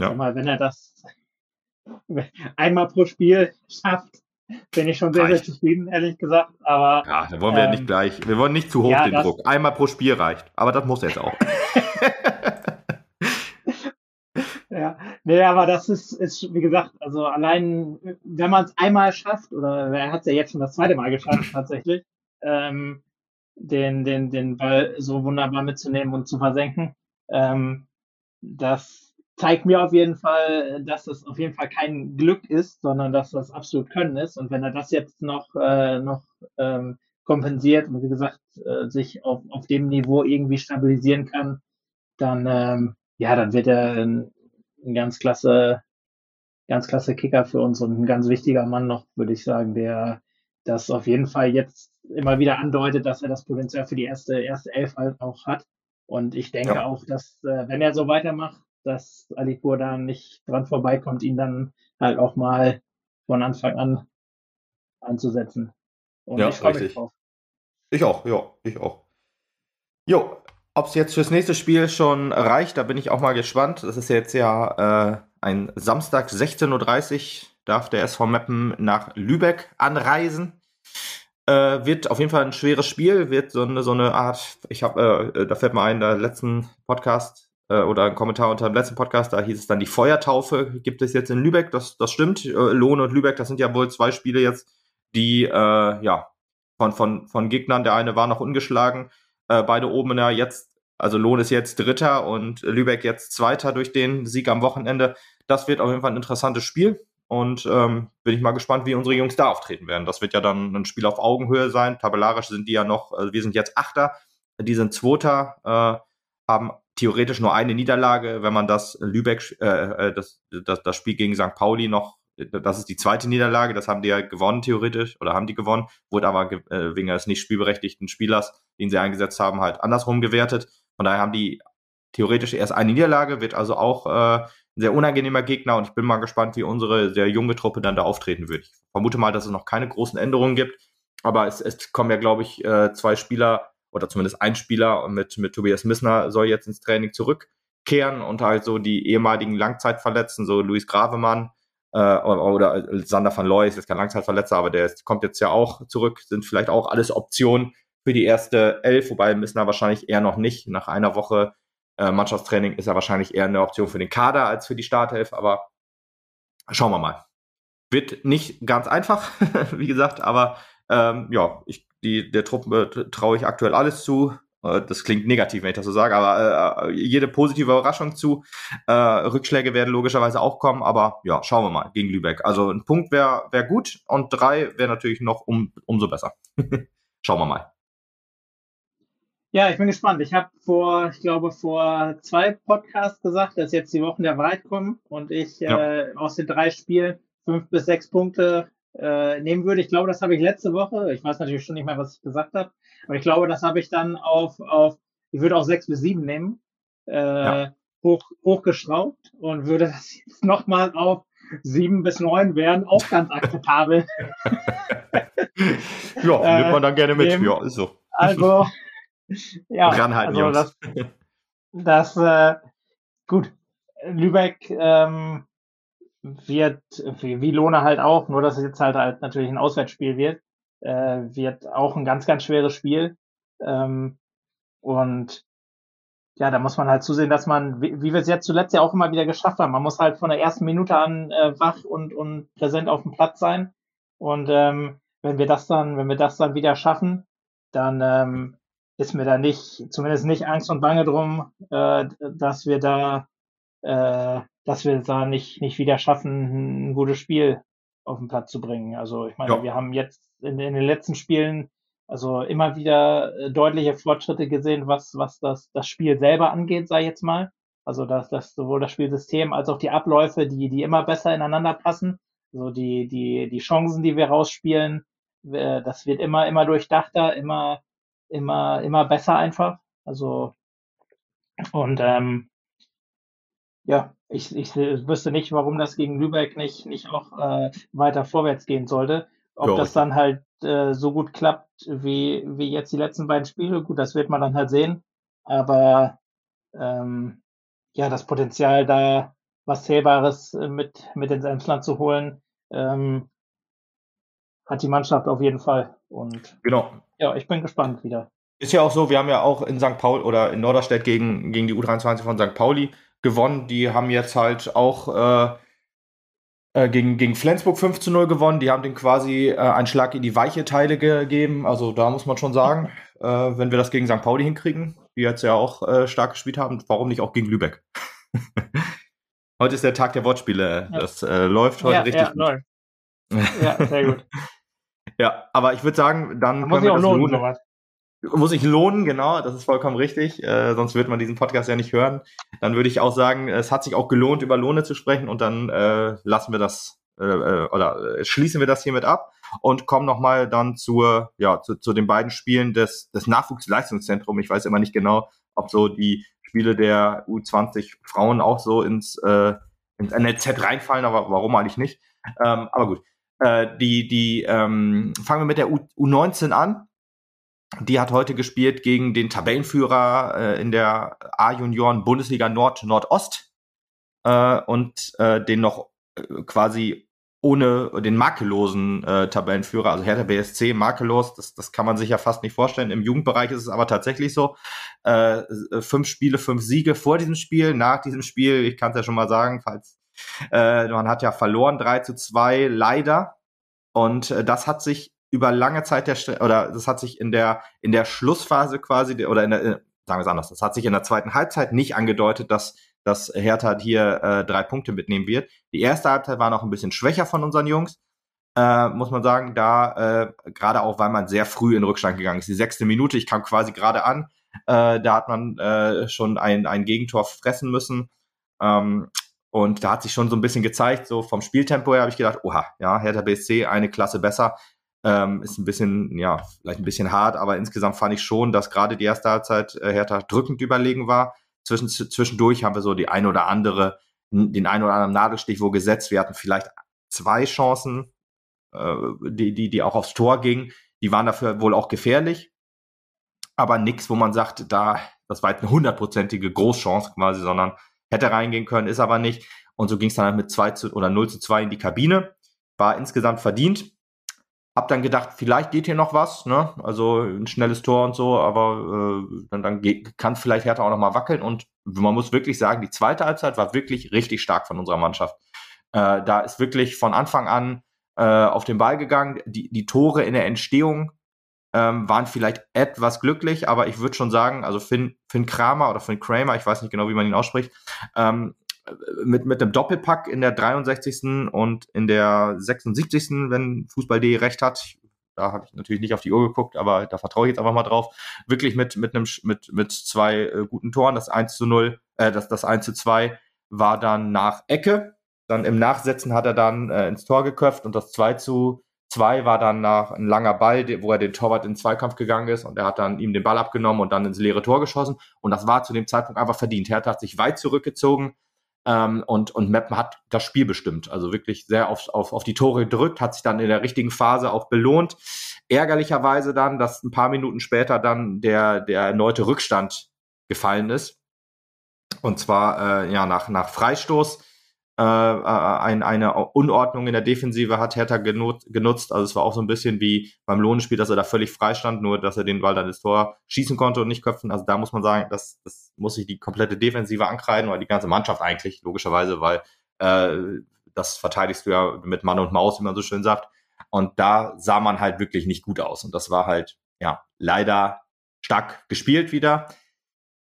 Ja. Mal, wenn er das einmal pro Spiel schafft, bin ich schon sehr, reicht. sehr zufrieden, ehrlich gesagt. Aber, ja, da wollen wir ähm, nicht gleich, wir wollen nicht zu hoch ja, den Druck. Einmal pro Spiel reicht. Aber das muss jetzt auch. ja, nee, aber das ist, ist, wie gesagt, also allein, wenn man es einmal schafft, oder er hat es ja jetzt schon das zweite Mal geschafft, tatsächlich, ähm, den, den, den Ball so wunderbar mitzunehmen und zu versenken. Ähm, das zeigt mir auf jeden Fall, dass es auf jeden Fall kein Glück ist, sondern dass das absolut Können ist. Und wenn er das jetzt noch, äh, noch ähm, kompensiert und wie gesagt, äh, sich auf, auf dem Niveau irgendwie stabilisieren kann, dann, ähm, ja, dann wird er ein, ein ganz klasse, ganz klasse Kicker für uns und ein ganz wichtiger Mann noch, würde ich sagen, der das auf jeden Fall jetzt immer wieder andeutet, dass er das Potenzial für die erste, erste Elf halt auch hat. Und ich denke ja. auch, dass, äh, wenn er so weitermacht, dass Alipur da nicht dran vorbeikommt, ihn dann halt auch mal von Anfang an anzusetzen. Und ja, ich freue mich drauf. Ich auch, ja, ich auch. Jo, ob es jetzt fürs nächste Spiel schon reicht, da bin ich auch mal gespannt. Das ist jetzt ja äh, ein Samstag 16.30 Uhr, darf der SV Meppen nach Lübeck anreisen. Äh, wird auf jeden Fall ein schweres Spiel, wird so eine, so eine Art, ich habe, äh, da fällt mir ein, der letzten Podcast äh, oder ein Kommentar unter dem letzten Podcast, da hieß es dann, die Feuertaufe gibt es jetzt in Lübeck, das, das stimmt. Äh, Lohn und Lübeck, das sind ja wohl zwei Spiele jetzt, die, äh, ja, von, von, von Gegnern, der eine war noch ungeschlagen, äh, beide oben ja jetzt, also Lohn ist jetzt Dritter und Lübeck jetzt Zweiter durch den Sieg am Wochenende. Das wird auf jeden Fall ein interessantes Spiel. Und ähm, bin ich mal gespannt, wie unsere Jungs da auftreten werden. Das wird ja dann ein Spiel auf Augenhöhe sein. Tabellarisch sind die ja noch, also wir sind jetzt Achter, die sind Zweiter, äh, haben theoretisch nur eine Niederlage. Wenn man das Lübeck, äh, äh, das, das, das Spiel gegen St. Pauli noch, das ist die zweite Niederlage, das haben die ja gewonnen theoretisch oder haben die gewonnen, wurde aber äh, wegen des nicht spielberechtigten Spielers, den sie eingesetzt haben, halt andersrum gewertet. Von daher haben die theoretisch erst eine Niederlage, wird also auch äh, ein sehr unangenehmer Gegner und ich bin mal gespannt, wie unsere sehr junge Truppe dann da auftreten wird. Ich vermute mal, dass es noch keine großen Änderungen gibt, aber es, es kommen ja, glaube ich, äh, zwei Spieler oder zumindest ein Spieler mit, mit Tobias Missner soll jetzt ins Training zurückkehren und halt so die ehemaligen Langzeitverletzten, so Luis Gravemann äh, oder, Sander van Looy ist jetzt kein Langzeitverletzer, aber der ist, kommt jetzt ja auch zurück, sind vielleicht auch alles Optionen für die erste Elf, wobei Missner wahrscheinlich eher noch nicht. Nach einer Woche Äh, Mannschaftstraining ist ja wahrscheinlich eher eine Option für den Kader als für die Startelf, aber schauen wir mal. Wird nicht ganz einfach, wie gesagt, aber ähm, ja, ich, die, der Truppe äh, traue ich aktuell alles zu. Äh, das klingt negativ, wenn ich das so sage, aber äh, jede positive Überraschung zu. Äh, Rückschläge werden logischerweise auch kommen, aber ja, schauen wir mal gegen Lübeck. Also ein Punkt wäre wär gut und drei wäre natürlich noch um, umso besser. schauen wir mal. Ja, ich bin gespannt. Ich habe vor, ich glaube, vor zwei Podcasts gesagt, dass jetzt die Wochen der Wahrheit kommen und ich ja. äh, aus den drei Spielen fünf bis sechs Punkte äh, nehmen würde. Ich glaube, das habe ich letzte Woche, ich weiß natürlich schon nicht mehr, was ich gesagt habe, aber ich glaube, das habe ich dann auf, auf ich würde auch sechs bis sieben nehmen, äh, ja. hoch, hochgeschraubt und würde das jetzt nochmal auf sieben bis neun wären, auch ganz akzeptabel. ja, nimmt man dann gerne mit. Nehmen. Ja, ist so. Also, ja, Ranhalten, also das, das äh, gut. Lübeck ähm, wird, wie, wie Lohne halt auch, nur dass es jetzt halt, halt natürlich ein Auswärtsspiel wird, äh, wird auch ein ganz, ganz schweres Spiel. Ähm, und ja, da muss man halt zusehen, dass man, wie, wie wir es jetzt zuletzt ja auch immer wieder geschafft haben, man muss halt von der ersten Minute an äh, wach und, und präsent auf dem Platz sein. Und ähm, wenn wir das dann, wenn wir das dann wieder schaffen, dann ähm, ist mir da nicht, zumindest nicht Angst und Bange drum, äh, dass wir da, äh, dass wir da nicht, nicht wieder schaffen, ein gutes Spiel auf den Platz zu bringen. Also ich meine, ja. wir haben jetzt in, in, den letzten Spielen also immer wieder äh, deutliche Fortschritte gesehen, was, was das, das Spiel selber angeht, sei jetzt mal. Also dass das sowohl das Spielsystem als auch die Abläufe, die, die immer besser ineinander passen. Also die, die, die Chancen, die wir rausspielen, äh, das wird immer, immer durchdachter, immer, immer, immer besser einfach. Also und ähm, ja, ich, ich wüsste nicht, warum das gegen Lübeck nicht, nicht auch äh, weiter vorwärts gehen sollte. Ob ja, das dann halt äh, so gut klappt wie, wie jetzt die letzten beiden Spiele, gut, das wird man dann halt sehen. Aber ähm, ja, das Potenzial da, was Zählbares mit, mit ins Emsland zu holen, ähm, hat die Mannschaft auf jeden Fall. Und genau. ja, ich bin gespannt wieder. Ist ja auch so, wir haben ja auch in St. Paul oder in Norderstedt gegen, gegen die U23 von St. Pauli gewonnen. Die haben jetzt halt auch äh, äh, gegen, gegen Flensburg 5 zu 0 gewonnen. Die haben den quasi äh, einen Schlag in die weiche Teile gegeben. Also da muss man schon sagen, äh, wenn wir das gegen St. Pauli hinkriegen, die jetzt ja auch äh, stark gespielt haben, warum nicht auch gegen Lübeck? heute ist der Tag der Wortspiele. Ja. Das äh, läuft heute ja, richtig ja, gut. Ja, sehr gut. ja, aber ich würde sagen, dann da können wir das lohnen, sowas muss sich lohnen, genau, das ist vollkommen richtig. Äh, sonst würde man diesen Podcast ja nicht hören. Dann würde ich auch sagen, es hat sich auch gelohnt, über Lohne zu sprechen und dann äh, lassen wir das äh, äh oder äh, schließen wir das hiermit ab und kommen nochmal dann zur, ja, zu, zu den beiden Spielen des, des Nachwuchsleistungszentrums. Ich weiß immer nicht genau, ob so die Spiele der U20 Frauen auch so ins, äh, ins NLZ reinfallen, aber warum eigentlich nicht? Ähm, aber gut. Äh, die, die, ähm, fangen wir mit der U U19 an die hat heute gespielt gegen den Tabellenführer äh, in der A-Junioren Bundesliga Nord Nordost äh, und äh, den noch äh, quasi ohne den makellosen äh, Tabellenführer, also Hertha BSC makellos, das, das kann man sich ja fast nicht vorstellen. Im Jugendbereich ist es aber tatsächlich so. Äh, fünf Spiele, fünf Siege vor diesem Spiel, nach diesem Spiel, ich kann es ja schon mal sagen, falls äh, man hat ja verloren, 3 zu 2, leider. Und äh, das hat sich über lange Zeit der oder das hat sich in der in der Schlussphase quasi oder in der sagen wir es anders, das hat sich in der zweiten Halbzeit nicht angedeutet, dass dass Hertha hier äh, drei Punkte mitnehmen wird. Die erste Halbzeit war noch ein bisschen schwächer von unseren Jungs, äh, muss man sagen, da äh, gerade auch, weil man sehr früh in Rückstand gegangen ist. Die sechste Minute, ich kam quasi gerade an, äh, da hat man äh, schon ein, ein Gegentor fressen müssen. Ähm, und da hat sich schon so ein bisschen gezeigt, so vom Spieltempo her habe ich gedacht, oha, ja, Hertha BSC eine Klasse besser. Ähm, ist ein bisschen, ja, vielleicht ein bisschen hart, aber insgesamt fand ich schon, dass gerade die erste Halbzeit äh, Hertha drückend überlegen war. Zwischen, zwischendurch haben wir so die ein oder andere, den ein oder anderen Nadelstich wo gesetzt. Wir hatten vielleicht zwei Chancen, äh, die, die, die auch aufs Tor gingen. Die waren dafür wohl auch gefährlich. Aber nichts, wo man sagt, da, das war jetzt eine hundertprozentige Großchance quasi, sondern hätte reingehen können, ist aber nicht. Und so ging es dann halt mit 2 zu oder 0 zu 2 in die Kabine. War insgesamt verdient. Hab dann gedacht, vielleicht geht hier noch was, ne? Also ein schnelles Tor und so, aber äh, dann, dann kann vielleicht Hertha auch noch mal wackeln und man muss wirklich sagen, die zweite Halbzeit war wirklich richtig stark von unserer Mannschaft. Äh, da ist wirklich von Anfang an äh, auf den Ball gegangen. Die, die Tore in der Entstehung ähm, waren vielleicht etwas glücklich, aber ich würde schon sagen, also Finn, Finn Kramer oder Finn Kramer, ich weiß nicht genau, wie man ihn ausspricht, ähm, mit, mit einem Doppelpack in der 63. und in der 76., wenn Fußball.de recht hat. Da habe ich natürlich nicht auf die Uhr geguckt, aber da vertraue ich jetzt einfach mal drauf. Wirklich mit, mit, einem, mit, mit zwei äh, guten Toren. Das 1 zu 0, äh, das, das 1 zu 2 war dann nach Ecke. Dann im Nachsetzen hat er dann äh, ins Tor geköpft und das 2 zu 2 war dann nach ein langer Ball, wo er den Torwart in den Zweikampf gegangen ist und er hat dann ihm den Ball abgenommen und dann ins leere Tor geschossen. Und das war zu dem Zeitpunkt einfach verdient. Hertha hat sich weit zurückgezogen, ähm, und, und Meppen hat das Spiel bestimmt. Also wirklich sehr auf, auf, auf die Tore gedrückt, hat sich dann in der richtigen Phase auch belohnt. Ärgerlicherweise dann, dass ein paar Minuten später dann der, der erneute Rückstand gefallen ist. Und zwar äh, ja nach, nach Freistoß äh, äh, ein, eine Unordnung in der Defensive hat Hertha genutzt. Also es war auch so ein bisschen wie beim Lohnenspiel, dass er da völlig frei stand, nur dass er den Ball dann ins Tor schießen konnte und nicht köpfen. Also da muss man sagen, das, das muss sich die komplette Defensive ankreiden oder die ganze Mannschaft eigentlich, logischerweise, weil äh, das verteidigst du ja mit Mann und Maus, wie man so schön sagt. Und da sah man halt wirklich nicht gut aus. Und das war halt, ja, leider stark gespielt wieder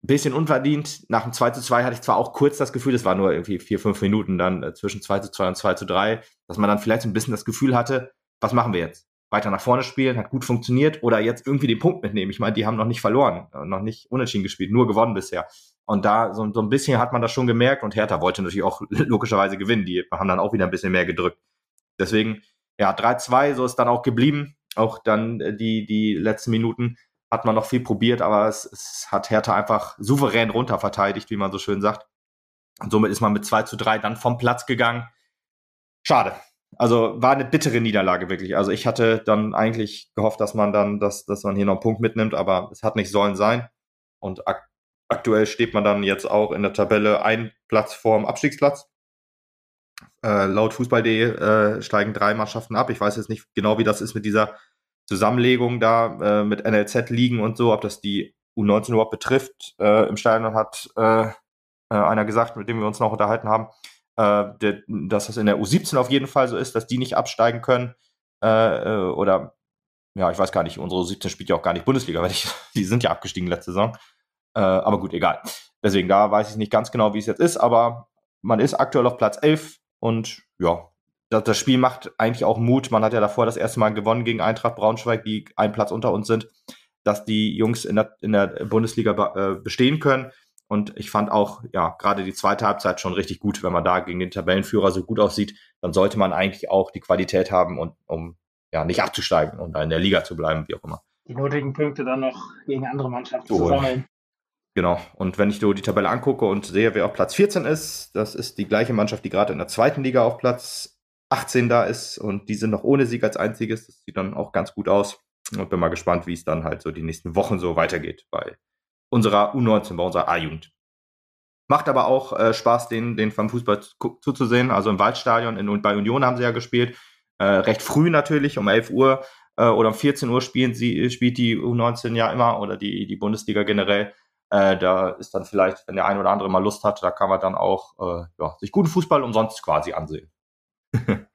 bisschen unverdient. Nach dem 2 zu 2 hatte ich zwar auch kurz das Gefühl, es war nur irgendwie vier, fünf Minuten dann äh, zwischen 2 zu 2 und 2 zu 3, dass man dann vielleicht so ein bisschen das Gefühl hatte, was machen wir jetzt? Weiter nach vorne spielen, hat gut funktioniert oder jetzt irgendwie den Punkt mitnehmen. Ich meine, die haben noch nicht verloren, äh, noch nicht unentschieden gespielt, nur gewonnen bisher. Und da so, so ein bisschen hat man das schon gemerkt und Hertha wollte natürlich auch logischerweise gewinnen. Die haben dann auch wieder ein bisschen mehr gedrückt. Deswegen, ja, 3-2, so ist dann auch geblieben. Auch dann äh, die, die letzten Minuten hat man noch viel probiert, aber es, es hat Hertha einfach souverän runterverteidigt, wie man so schön sagt. Und somit ist man mit 2 zu 3 dann vom Platz gegangen. Schade. Also war eine bittere Niederlage wirklich. Also ich hatte dann eigentlich gehofft, dass man dann, dass, dass man hier noch einen Punkt mitnimmt, aber es hat nicht sollen sein. Und ak aktuell steht man dann jetzt auch in der Tabelle ein Platz vorm Abstiegsplatz. Äh, laut Fußball.de äh, steigen drei Mannschaften ab. Ich weiß jetzt nicht genau, wie das ist mit dieser Zusammenlegung da äh, mit NLZ liegen und so, ob das die U19 überhaupt betrifft. Äh, Im Stadion hat äh, äh, einer gesagt, mit dem wir uns noch unterhalten haben, äh, der, dass das in der U17 auf jeden Fall so ist, dass die nicht absteigen können. Äh, oder ja, ich weiß gar nicht, unsere U17 spielt ja auch gar nicht Bundesliga, weil ich, die sind ja abgestiegen letzte Saison. Aber gut, egal. Deswegen, da weiß ich nicht ganz genau, wie es jetzt ist, aber man ist aktuell auf Platz 11 und ja, das, das Spiel macht eigentlich auch Mut. Man hat ja davor das erste Mal gewonnen gegen Eintracht Braunschweig, die einen Platz unter uns sind, dass die Jungs in der, in der Bundesliga äh, bestehen können. Und ich fand auch, ja, gerade die zweite Halbzeit schon richtig gut, wenn man da gegen den Tabellenführer so gut aussieht, dann sollte man eigentlich auch die Qualität haben, und, um ja nicht abzusteigen und in der Liga zu bleiben, wie auch immer. Die nötigen Punkte dann noch gegen andere Mannschaften zu sammeln. Genau. Und wenn ich so die Tabelle angucke und sehe, wer auf Platz 14 ist, das ist die gleiche Mannschaft, die gerade in der zweiten Liga auf Platz 18 da ist und die sind noch ohne Sieg als einziges. Das sieht dann auch ganz gut aus. Und bin mal gespannt, wie es dann halt so die nächsten Wochen so weitergeht bei unserer U19, bei unserer A-Jugend. Macht aber auch äh, Spaß, den, den vom Fußball zuzusehen. Also im Waldstadion in, bei Union haben sie ja gespielt. Äh, recht früh natürlich, um 11 Uhr äh, oder um 14 Uhr spielen sie, spielt die U19 ja immer oder die, die Bundesliga generell. Äh, da ist dann vielleicht, wenn der ein oder andere mal Lust hat, da kann man dann auch äh, ja, sich guten Fußball umsonst quasi ansehen.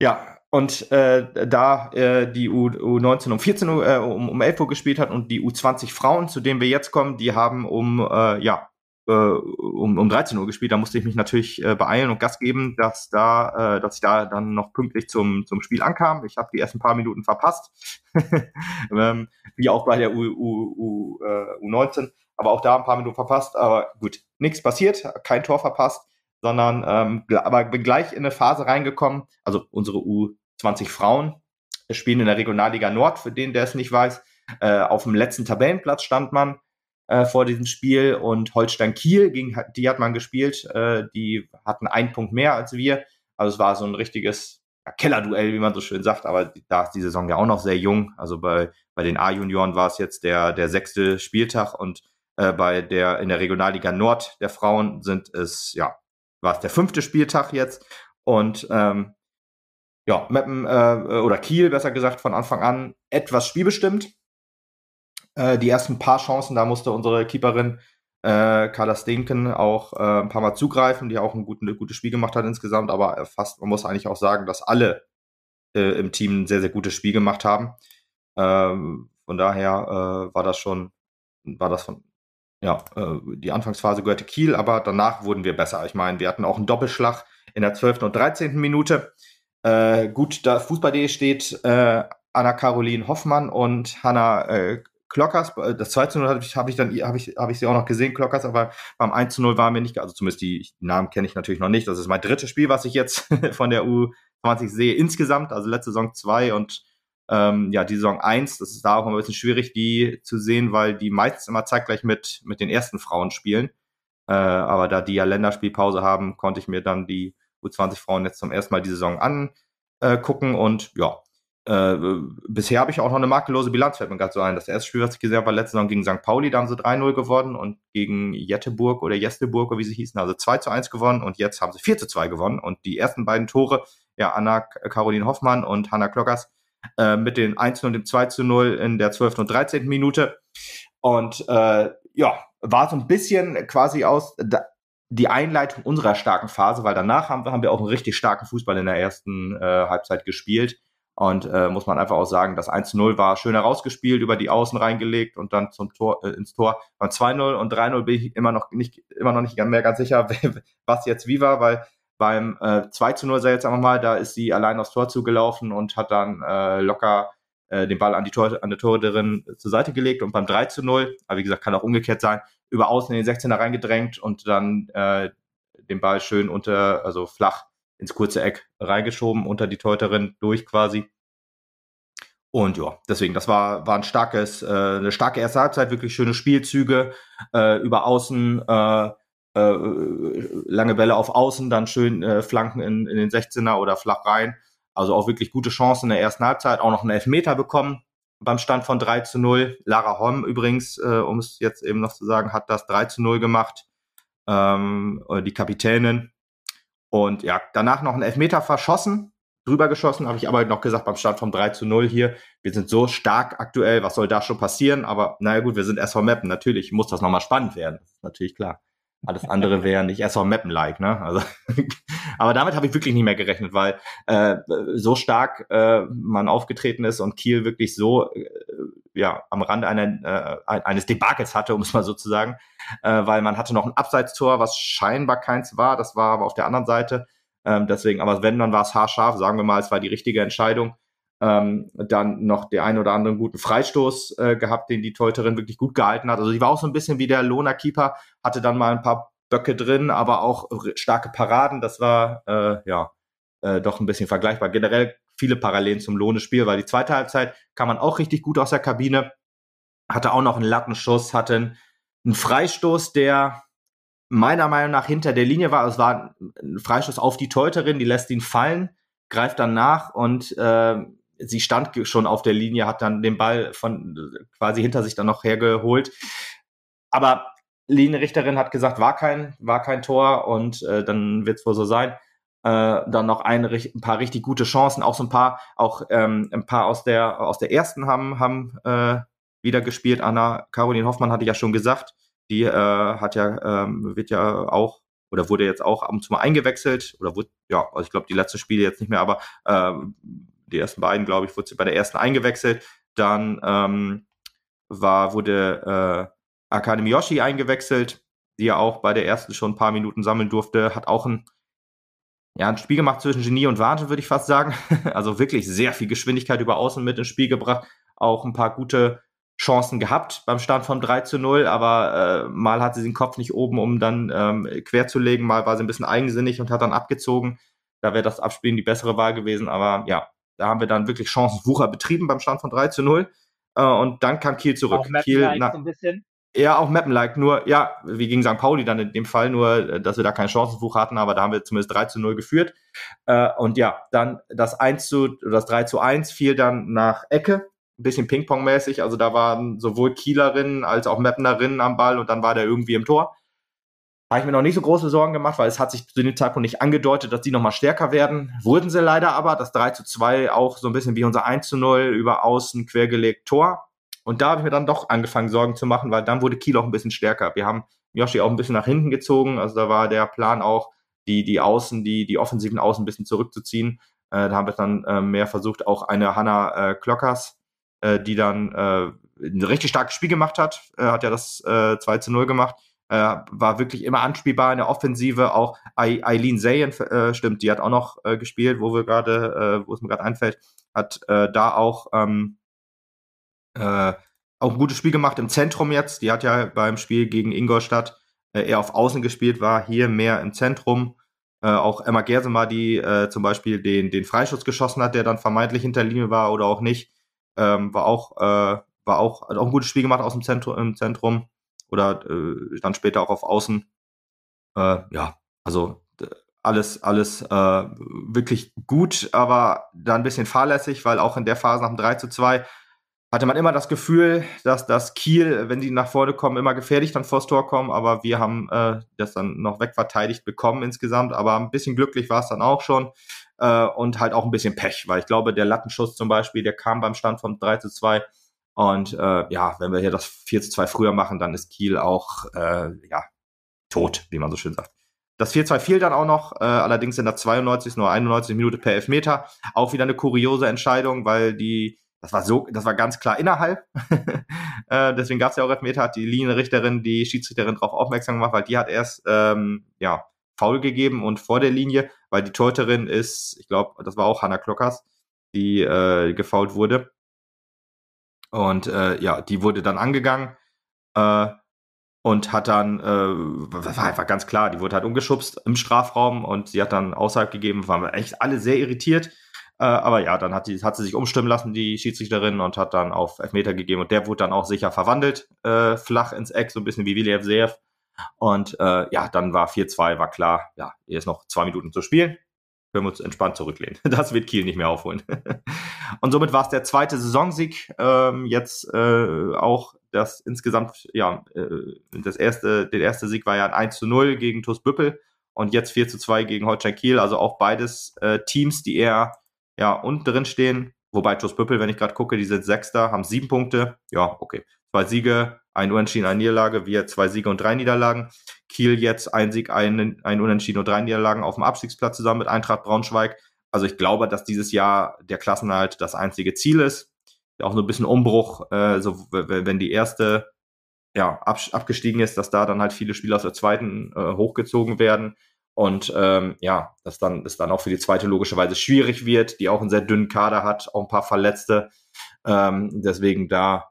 ja, und äh, da äh, die U, U19 um 14 Uhr, äh, um, um 11 Uhr gespielt hat und die U20 Frauen, zu denen wir jetzt kommen, die haben um, äh, ja, äh, um, um 13 Uhr gespielt. Da musste ich mich natürlich äh, beeilen und Gas geben, dass da, äh, dass ich da dann noch pünktlich zum, zum Spiel ankam. Ich habe die ersten paar Minuten verpasst, ähm, wie auch bei der U, U, U, äh, U19, aber auch da ein paar Minuten verpasst. Aber gut, nichts passiert, kein Tor verpasst sondern ähm, aber bin gleich in eine Phase reingekommen. Also unsere U20 Frauen spielen in der Regionalliga Nord, für den, der es nicht weiß. Äh, auf dem letzten Tabellenplatz stand man äh, vor diesem Spiel und Holstein Kiel, gegen die hat man gespielt. Äh, die hatten einen Punkt mehr als wir. Also es war so ein richtiges ja, Kellerduell, wie man so schön sagt, aber da ist die Saison ja auch noch sehr jung. Also bei, bei den A-Junioren war es jetzt der, der sechste Spieltag und äh, bei der in der Regionalliga Nord der Frauen sind es ja war es der fünfte Spieltag jetzt und ähm, ja, Meppen äh, oder Kiel, besser gesagt, von Anfang an etwas spielbestimmt. Äh, die ersten paar Chancen, da musste unsere Keeperin äh, Carla Stinken auch äh, ein paar Mal zugreifen, die auch ein, gut, ein gutes Spiel gemacht hat insgesamt, aber fast, man muss eigentlich auch sagen, dass alle äh, im Team ein sehr, sehr gutes Spiel gemacht haben. Ähm, von daher äh, war das schon, war das von, ja, äh, die Anfangsphase gehörte Kiel, aber danach wurden wir besser. Ich meine, wir hatten auch einen Doppelschlag in der 12. und 13. Minute. Äh, gut, da Fußball.de steht äh, Anna-Caroline Hoffmann und Hanna äh, Klockers, äh, das 2 zu 0 habe ich, hab ich dann, habe ich, hab ich sie auch noch gesehen, Klockers, aber beim 1 zu 0 waren wir nicht, also zumindest die Namen kenne ich natürlich noch nicht. Das ist mein drittes Spiel, was ich jetzt von der U20 sehe insgesamt, also letzte Saison 2 und ähm, ja, die Saison 1, das ist da auch ein bisschen schwierig, die zu sehen, weil die meistens immer zeitgleich mit, mit den ersten Frauen spielen. Äh, aber da die ja Länderspielpause haben, konnte ich mir dann die U20-Frauen jetzt zum ersten Mal die Saison angucken und ja, äh, bisher habe ich auch noch eine makellose Bilanz, fällt mir gerade so ein. Das erste Spiel, was ich gesehen habe, war letzte Saison gegen St. Pauli, da haben sie 3-0 gewonnen und gegen Jetteburg oder Jesteburg, wie sie hießen, also 2 zu 1 gewonnen und jetzt haben sie 4 zu 2 gewonnen und die ersten beiden Tore, ja, Anna Caroline Hoffmann und Hanna Klockers, äh, mit den 1 0 und dem 2 zu 0 in der 12. und 13. Minute. Und äh, ja, war so ein bisschen quasi aus da, die Einleitung unserer starken Phase, weil danach haben wir, haben wir auch einen richtig starken Fußball in der ersten äh, Halbzeit gespielt. Und äh, muss man einfach auch sagen, das 1-0 war schön herausgespielt, über die Außen reingelegt und dann zum Tor, äh, ins Tor. Beim 2-0 und 3-0 bin ich immer noch nicht, immer noch nicht mehr ganz sicher, was jetzt wie war, weil beim äh, 2 zu 0 sei jetzt einfach mal, da ist sie allein aufs Tor zugelaufen und hat dann äh, locker äh, den Ball an die, Tor, an die Torhüterin zur Seite gelegt und beim 3 zu 0, aber wie gesagt, kann auch umgekehrt sein, über außen in den 16er reingedrängt und dann äh, den Ball schön unter, also flach ins kurze Eck reingeschoben, unter die Torhüterin durch quasi. Und ja, deswegen, das war, war ein starkes, äh, eine starke erste Halbzeit, wirklich schöne Spielzüge äh, über außen, äh, äh, lange Bälle auf Außen, dann schön äh, Flanken in, in den 16er oder flach rein. Also auch wirklich gute Chancen in der ersten Halbzeit, auch noch einen Elfmeter bekommen beim Stand von 3 zu 0. Lara Holm übrigens, äh, um es jetzt eben noch zu sagen, hat das 3 zu 0 gemacht. Ähm, die Kapitänin. Und ja, danach noch einen Elfmeter verschossen, drüber geschossen, habe ich aber noch gesagt beim Start vom 3 zu 0 hier. Wir sind so stark aktuell, was soll da schon passieren? Aber naja gut, wir sind SV Meppen, natürlich muss das nochmal spannend werden. Natürlich klar. Alles andere wäre nicht erst Mappen-like, ne? Also, aber damit habe ich wirklich nicht mehr gerechnet, weil äh, so stark äh, man aufgetreten ist und Kiel wirklich so äh, ja am Rande einer, äh, eines Debakels hatte, um es mal so zu sagen, äh, weil man hatte noch ein Abseitstor, was scheinbar keins war, das war aber auf der anderen Seite. Ähm, deswegen, aber wenn, dann war es haarscharf, sagen wir mal, es war die richtige Entscheidung ähm, dann noch der ein oder anderen guten Freistoß äh, gehabt, den die Teuterin wirklich gut gehalten hat. Also die war auch so ein bisschen wie der Lohner Keeper, hatte dann mal ein paar Böcke drin, aber auch starke Paraden. Das war äh, ja äh, doch ein bisschen vergleichbar. Generell viele Parallelen zum Lohne-Spiel, weil die zweite Halbzeit kam man auch richtig gut aus der Kabine, hatte auch noch einen Lattenschuss, hatte einen Freistoß, der meiner Meinung nach hinter der Linie war. Es war ein Freistoß auf die Teuterin, die lässt ihn fallen, greift dann nach und äh, sie stand schon auf der Linie, hat dann den Ball von quasi hinter sich dann noch hergeholt. Aber Linienrichterin hat gesagt, war kein, war kein Tor und äh, dann wird es wohl so sein. Äh, dann noch ein, ein, paar richtig gute Chancen, auch so ein paar, auch ähm, ein paar aus der aus der ersten haben haben äh, wieder gespielt. Anna Caroline Hoffmann hatte ja schon gesagt, die äh, hat ja ähm, wird ja auch oder wurde jetzt auch ab und zu mal eingewechselt oder wurde ja, also ich glaube die letzten Spiele jetzt nicht mehr, aber äh, die ersten beiden, glaube ich, wurde sie bei der ersten eingewechselt. Dann ähm, war, wurde äh, Akademi Yoshi eingewechselt, die ja auch bei der ersten schon ein paar Minuten sammeln durfte, hat auch ein, ja, ein Spiel gemacht zwischen Genie und Warte, würde ich fast sagen. also wirklich sehr viel Geschwindigkeit über Außen mit ins Spiel gebracht, auch ein paar gute Chancen gehabt beim Stand von 3 zu 0, aber äh, mal hat sie den Kopf nicht oben, um dann ähm, quer mal war sie ein bisschen eigensinnig und hat dann abgezogen. Da wäre das Abspielen die bessere Wahl gewesen, aber ja, da haben wir dann wirklich Chancenwucher betrieben beim Stand von 3 zu 0. Äh, und dann kam Kiel zurück. Auch Kiel na, so ein bisschen. Ja, auch Mappen-like, nur, ja, wie gegen St. Pauli dann in dem Fall, nur, äh, dass wir da keinen Chancenwuch hatten, aber da haben wir zumindest 3 zu 0 geführt. Äh, und ja, dann das 1 zu, das 3 zu 1 fiel dann nach Ecke, ein bisschen Ping-Pong-mäßig, also da waren sowohl Kielerinnen als auch Mappenerinnen am Ball und dann war der irgendwie im Tor habe ich mir noch nicht so große Sorgen gemacht, weil es hat sich zu dem Zeitpunkt nicht angedeutet, dass die nochmal stärker werden. Wurden sie leider aber, das 3 zu 2 auch so ein bisschen wie unser 1 zu 0 über außen quergelegt Tor. Und da habe ich mir dann doch angefangen, Sorgen zu machen, weil dann wurde Kiel auch ein bisschen stärker. Wir haben Yoshi auch ein bisschen nach hinten gezogen. Also da war der Plan auch, die, die Außen, die, die offensiven Außen ein bisschen zurückzuziehen. Äh, da haben wir dann äh, mehr versucht, auch eine Hanna äh, Klockers, äh, die dann äh, ein richtig starkes Spiel gemacht hat, äh, hat ja das äh, 2 zu 0 gemacht, äh, war wirklich immer anspielbar in der Offensive. Auch Eileen Zayen, äh, stimmt, die hat auch noch äh, gespielt, wo wir gerade, äh, wo es mir gerade einfällt, hat äh, da auch ähm, äh, auch ein gutes Spiel gemacht im Zentrum jetzt. Die hat ja beim Spiel gegen Ingolstadt äh, eher auf Außen gespielt, war hier mehr im Zentrum. Äh, auch Emma Gersemer, die äh, zum Beispiel den, den Freischuss geschossen hat, der dann vermeintlich hinter Linie war oder auch nicht, ähm, war auch, äh, war auch, hat auch ein gutes Spiel gemacht aus dem Zentrum, im Zentrum oder äh, dann später auch auf Außen. Äh, ja, also alles, alles äh, wirklich gut, aber dann ein bisschen fahrlässig, weil auch in der Phase nach dem 3 zu 2 hatte man immer das Gefühl, dass das Kiel, wenn die nach vorne kommen, immer gefährlich dann vors Tor kommen, aber wir haben äh, das dann noch wegverteidigt bekommen insgesamt, aber ein bisschen glücklich war es dann auch schon äh, und halt auch ein bisschen Pech, weil ich glaube, der Lattenschuss zum Beispiel, der kam beim Stand von 3 zu 2 und äh, ja, wenn wir hier das 4 zu 2 früher machen, dann ist Kiel auch äh, ja, tot, wie man so schön sagt. Das 4-2 fiel dann auch noch, äh, allerdings in der 92. nur 91 Minute per Elfmeter. Auch wieder eine kuriose Entscheidung, weil die das war so, das war ganz klar innerhalb. äh, deswegen gab es ja auch Elfmeter, hat die Linienrichterin, die Schiedsrichterin darauf aufmerksam gemacht, weil die hat erst ähm, ja, faul gegeben und vor der Linie, weil die Torhüterin ist, ich glaube, das war auch Hanna Klockers, die äh, gefault wurde. Und äh, ja, die wurde dann angegangen äh, und hat dann, äh, war einfach ganz klar, die wurde halt umgeschubst im Strafraum und sie hat dann außerhalb gegeben, waren wir echt alle sehr irritiert. Äh, aber ja, dann hat, die, hat sie sich umstimmen lassen, die Schiedsrichterin, und hat dann auf Elfmeter gegeben. Und der wurde dann auch sicher verwandelt, äh, flach ins Eck, so ein bisschen wie Viliev Seev. Und äh, ja, dann war 4-2, war klar, ja, hier ist noch zwei Minuten zu spielen. Können wir uns entspannt zurücklehnen. Das wird Kiel nicht mehr aufholen. und somit war es der zweite Saisonsieg. Ähm, jetzt äh, auch das insgesamt, ja, äh, das erste, der erste Sieg war ja ein 1 zu 0 gegen TuS Büppel und jetzt 4 zu 2 gegen Holstein Kiel. Also auch beides äh, Teams, die eher ja, unten drin stehen. Wobei TuS Büppel, wenn ich gerade gucke, die sind Sechster, haben sieben Punkte. Ja, okay. Zwei Siege, ein Unentschieden, eine Niederlage. Wir zwei Siege und drei Niederlagen. Kiel jetzt ein Sieg, ein, ein Unentschieden und drei Niederlagen auf dem Abstiegsplatz zusammen mit Eintracht Braunschweig. Also ich glaube, dass dieses Jahr der Klassenhalt das einzige Ziel ist. Auch so ein bisschen Umbruch, äh, so wenn die erste ja, abgestiegen ist, dass da dann halt viele Spieler aus der zweiten äh, hochgezogen werden. Und ähm, ja, dass dann es dann auch für die zweite logischerweise schwierig wird, die auch einen sehr dünnen Kader hat, auch ein paar Verletzte. Ähm, deswegen da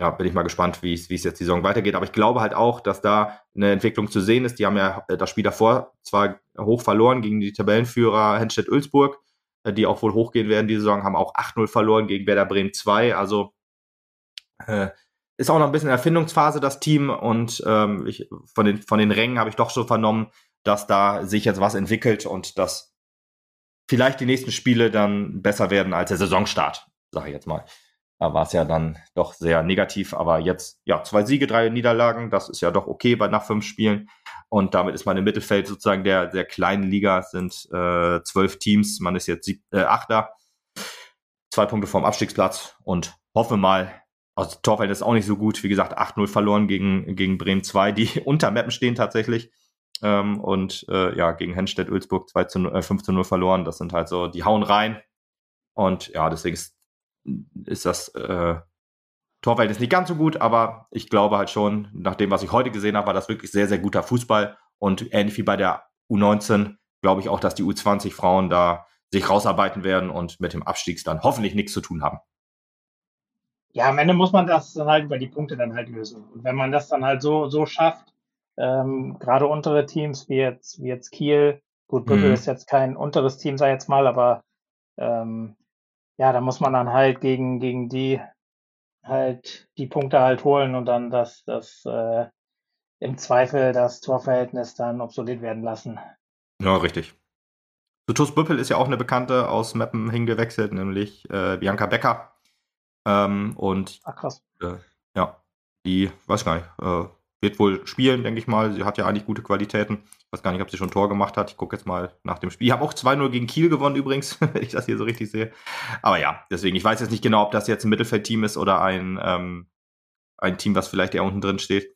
ja, bin ich mal gespannt, wie es jetzt die Saison weitergeht. Aber ich glaube halt auch, dass da eine Entwicklung zu sehen ist. Die haben ja äh, das Spiel davor zwar hoch verloren gegen die Tabellenführer Henstedt-Ulzburg, äh, die auch wohl hochgehen werden diese Saison, haben auch 8-0 verloren gegen Werder Bremen 2. Also äh, ist auch noch ein bisschen Erfindungsphase, das Team. Und ähm, ich, von, den, von den Rängen habe ich doch so vernommen, dass da sich jetzt was entwickelt und dass vielleicht die nächsten Spiele dann besser werden als der Saisonstart, sage ich jetzt mal. Da war es ja dann doch sehr negativ, aber jetzt, ja, zwei Siege, drei Niederlagen, das ist ja doch okay bei nach fünf Spielen. Und damit ist man im Mittelfeld sozusagen der, der kleinen Liga, es sind äh, zwölf Teams, man ist jetzt sieb, äh, Achter, zwei Punkte vom Abstiegsplatz und hoffe mal, also Torfeld ist auch nicht so gut. Wie gesagt, 8-0 verloren gegen, gegen Bremen 2, die unter Mappen stehen tatsächlich. Ähm, und äh, ja, gegen Henstedt Ulzburg 2 zu, äh, 5 zu 0 verloren. Das sind halt so, die hauen rein. Und ja, deswegen ist, ist das äh, Torfeld ist nicht ganz so gut, aber ich glaube halt schon, nach dem, was ich heute gesehen habe, war das wirklich sehr, sehr guter Fußball. Und ähnlich wie bei der U19 glaube ich auch, dass die U20-Frauen da sich rausarbeiten werden und mit dem Abstiegs dann hoffentlich nichts zu tun haben ja, am Ende muss man das dann halt über die Punkte dann halt lösen. Und wenn man das dann halt so, so schafft, ähm, gerade untere Teams wie jetzt, wie jetzt Kiel, gut, Büffel mhm. ist jetzt kein unteres Team, sei jetzt mal, aber ähm, ja, da muss man dann halt gegen, gegen die halt die Punkte halt holen und dann das, das äh, im Zweifel das Torverhältnis dann obsolet werden lassen. Ja, richtig. So, TuS Büppel ist ja auch eine Bekannte aus Meppen hingewechselt, nämlich äh, Bianca Becker, ähm, und Ach, krass. Äh, ja, die, weiß gar nicht, äh, wird wohl spielen, denke ich mal. Sie hat ja eigentlich gute Qualitäten. Weiß gar nicht, ob sie schon Tor gemacht hat. Ich gucke jetzt mal nach dem Spiel. Ich habe auch 2-0 gegen Kiel gewonnen übrigens, wenn ich das hier so richtig sehe. Aber ja, deswegen, ich weiß jetzt nicht genau, ob das jetzt ein Mittelfeldteam ist oder ein, ähm, ein Team, was vielleicht eher unten drin steht.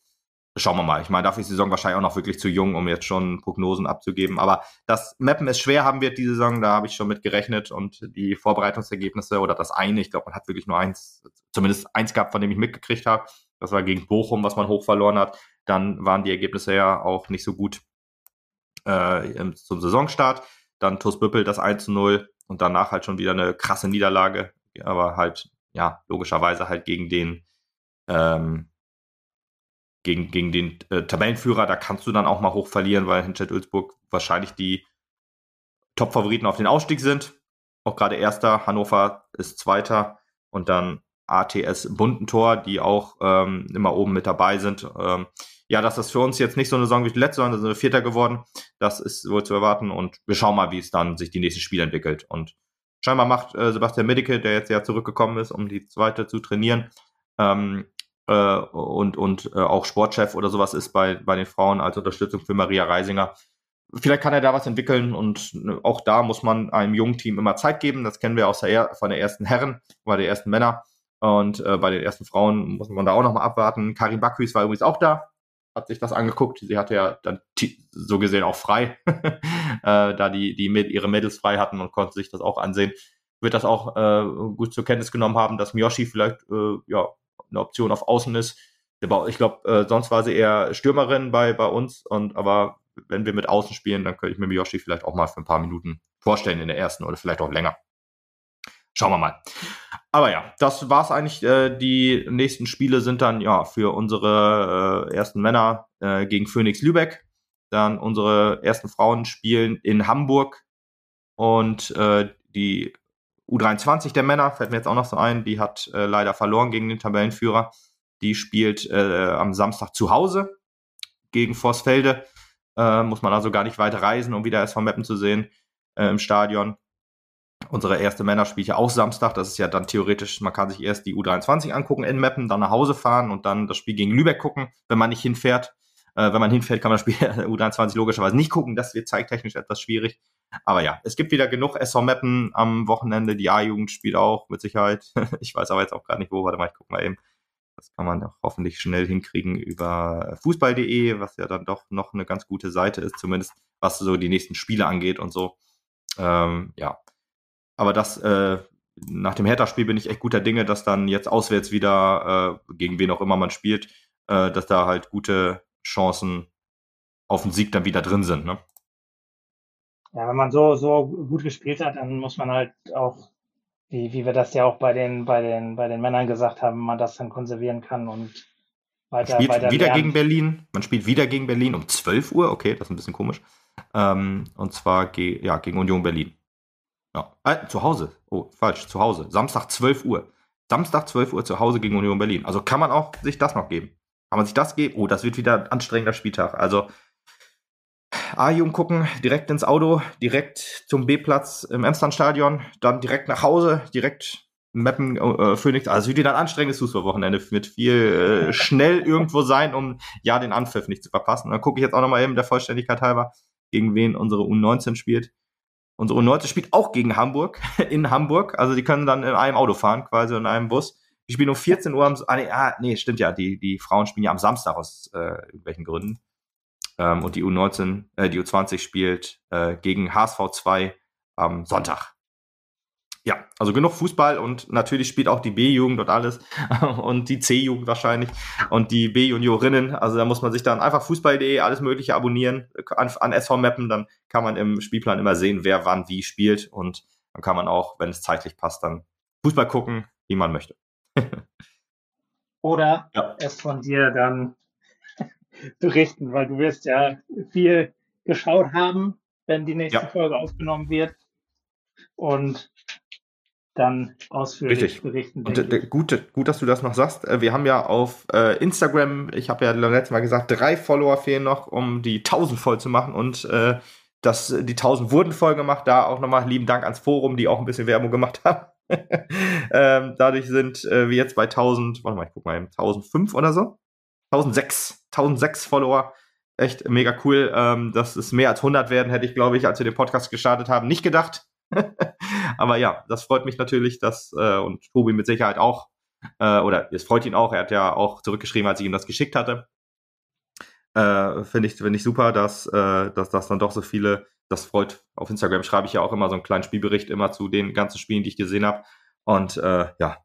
schauen wir mal. Ich meine, dafür ist die Saison wahrscheinlich auch noch wirklich zu jung, um jetzt schon Prognosen abzugeben. Aber das Mappen es schwer haben wird diese Saison, da habe ich schon mit gerechnet und die Vorbereitungsergebnisse oder das eine, ich glaube, man hat wirklich nur eins, zumindest eins gehabt, von dem ich mitgekriegt habe. Das war gegen Bochum, was man hoch verloren hat. Dann waren die Ergebnisse ja auch nicht so gut äh, zum Saisonstart. Dann TuS Büppel das 1 zu 0 und danach halt schon wieder eine krasse Niederlage, aber halt, ja, logischerweise halt gegen den ähm, gegen, gegen den äh, Tabellenführer, da kannst du dann auch mal hoch verlieren, weil Hinstedt Ulzburg wahrscheinlich die Top-Favoriten auf den Ausstieg sind. Auch gerade erster, Hannover ist zweiter und dann ATS Bundentor, die auch ähm, immer oben mit dabei sind. Ähm, ja, das für uns jetzt nicht so eine Saison wie die letzte, sondern sind wir Vierter geworden. Das ist wohl zu erwarten und wir schauen mal, wie es dann sich die nächsten Spiele entwickelt. Und scheinbar macht äh, Sebastian Medicke, der jetzt ja zurückgekommen ist, um die zweite zu trainieren, ähm, äh, und, und äh, auch Sportchef oder sowas ist bei, bei den Frauen als Unterstützung für Maria Reisinger. Vielleicht kann er da was entwickeln und äh, auch da muss man einem jungen Team immer Zeit geben. Das kennen wir aus der, von der ersten Herren, bei der ersten Männer. Und äh, bei den ersten Frauen muss man da auch nochmal abwarten. Karin Bakhüs war übrigens auch da, hat sich das angeguckt. Sie hatte ja dann so gesehen auch frei, äh, da die, die mit ihre Mädels frei hatten und konnte sich das auch ansehen. Wird das auch äh, gut zur Kenntnis genommen haben, dass Miyoshi vielleicht äh, ja, eine Option auf Außen ist. Ich glaube, äh, sonst war sie eher Stürmerin bei, bei uns. Und aber wenn wir mit Außen spielen, dann könnte ich mir Miyoshi vielleicht auch mal für ein paar Minuten vorstellen in der ersten oder vielleicht auch länger. Schauen wir mal. Aber ja, das war's eigentlich. Äh, die nächsten Spiele sind dann ja für unsere äh, ersten Männer äh, gegen Phoenix Lübeck. Dann unsere ersten Frauen spielen in Hamburg und äh, die U23 der Männer, fällt mir jetzt auch noch so ein, die hat äh, leider verloren gegen den Tabellenführer. Die spielt äh, am Samstag zu Hause gegen Vorsfelde. Äh, muss man also gar nicht weit reisen, um wieder SV Meppen zu sehen äh, im Stadion. Unsere erste Männer spielt ja auch Samstag. Das ist ja dann theoretisch, man kann sich erst die U23 angucken in Meppen, dann nach Hause fahren und dann das Spiel gegen Lübeck gucken, wenn man nicht hinfährt. Äh, wenn man hinfährt, kann man das Spiel U23 logischerweise nicht gucken. Das wird zeittechnisch etwas schwierig. Aber ja, es gibt wieder genug SV Meppen am Wochenende. Die A-Jugend spielt auch mit Sicherheit. ich weiß aber jetzt auch gar nicht wo. Warte mal, ich guck mal eben. Das kann man auch hoffentlich schnell hinkriegen über fußball.de, was ja dann doch noch eine ganz gute Seite ist, zumindest was so die nächsten Spiele angeht und so. Ähm, ja. Aber das, äh, nach dem Hertha-Spiel bin ich echt guter Dinge, dass dann jetzt auswärts wieder, äh, gegen wen auch immer man spielt, äh, dass da halt gute Chancen auf den Sieg dann wieder drin sind. Ne? Ja, wenn man so, so gut gespielt hat, dann muss man halt auch, wie, wie wir das ja auch bei den, bei den, bei den Männern gesagt haben, man das dann konservieren kann und weiter, man spielt weiter wieder lernen. gegen Berlin. Man spielt wieder gegen Berlin um 12 Uhr. Okay, das ist ein bisschen komisch. Ähm, und zwar ge ja, gegen Union Berlin. Ja. Äh, zu Hause. Oh, falsch, zu Hause. Samstag 12 Uhr. Samstag 12 Uhr zu Hause gegen Union Berlin. Also kann man auch sich das noch geben. Kann man sich das geben? Oh, das wird wieder ein anstrengender Spieltag. Also A-Jugend gucken, direkt ins Auto, direkt zum B-Platz im Emslandstadion, dann direkt nach Hause, direkt Mappen, äh, Phoenix. Also wieder ein anstrengendes Fußballwochenende mit viel äh, schnell irgendwo sein, um ja den Anpfiff nicht zu verpassen. Und dann gucke ich jetzt auch nochmal eben der Vollständigkeit halber, gegen wen unsere U19 spielt. Unsere U19 spielt auch gegen Hamburg, in Hamburg. Also die können dann in einem Auto fahren, quasi in einem Bus. Die spielen um 14 Uhr am, ah nee, ah, nee, stimmt ja, die, die Frauen spielen ja am Samstag aus äh, irgendwelchen Gründen. Ähm, und die U19, äh, die U20 spielt äh, gegen HSV 2 am Sonntag. Ja, also genug Fußball und natürlich spielt auch die B-Jugend und alles und die C-Jugend wahrscheinlich und die B-Juniorinnen. Also da muss man sich dann einfach fußball.de alles Mögliche abonnieren an, an SV Mappen. Dann kann man im Spielplan immer sehen, wer wann wie spielt und dann kann man auch, wenn es zeitlich passt, dann Fußball gucken, wie man möchte. Oder ja. es von dir dann berichten, weil du wirst ja viel geschaut haben, wenn die nächste ja. Folge aufgenommen wird. Und dann ausführlich Richtig. berichten. Und gut, gut, dass du das noch sagst. Äh, wir haben ja auf äh, Instagram, ich habe ja letztes Mal gesagt, drei Follower fehlen noch, um die 1000 voll zu machen. Und äh, das, die 1000 wurden voll gemacht. Da auch nochmal lieben Dank ans Forum, die auch ein bisschen Werbung gemacht haben. ähm, dadurch sind äh, wir jetzt bei 1000, warte mal, ich guck mal, 1005 oder so. 1006, 1006 Follower. Echt mega cool. Ähm, dass es mehr als 100 werden, hätte ich, glaube ich, als wir den Podcast gestartet haben, nicht gedacht. Aber ja, das freut mich natürlich, dass, äh, und Tobi mit Sicherheit auch, äh, oder es freut ihn auch, er hat ja auch zurückgeschrieben, als ich ihm das geschickt hatte. Äh, Finde ich, find ich super, dass, äh, dass, dass dann doch so viele, das freut, auf Instagram schreibe ich ja auch immer so einen kleinen Spielbericht immer zu den ganzen Spielen, die ich gesehen habe. Und äh, ja.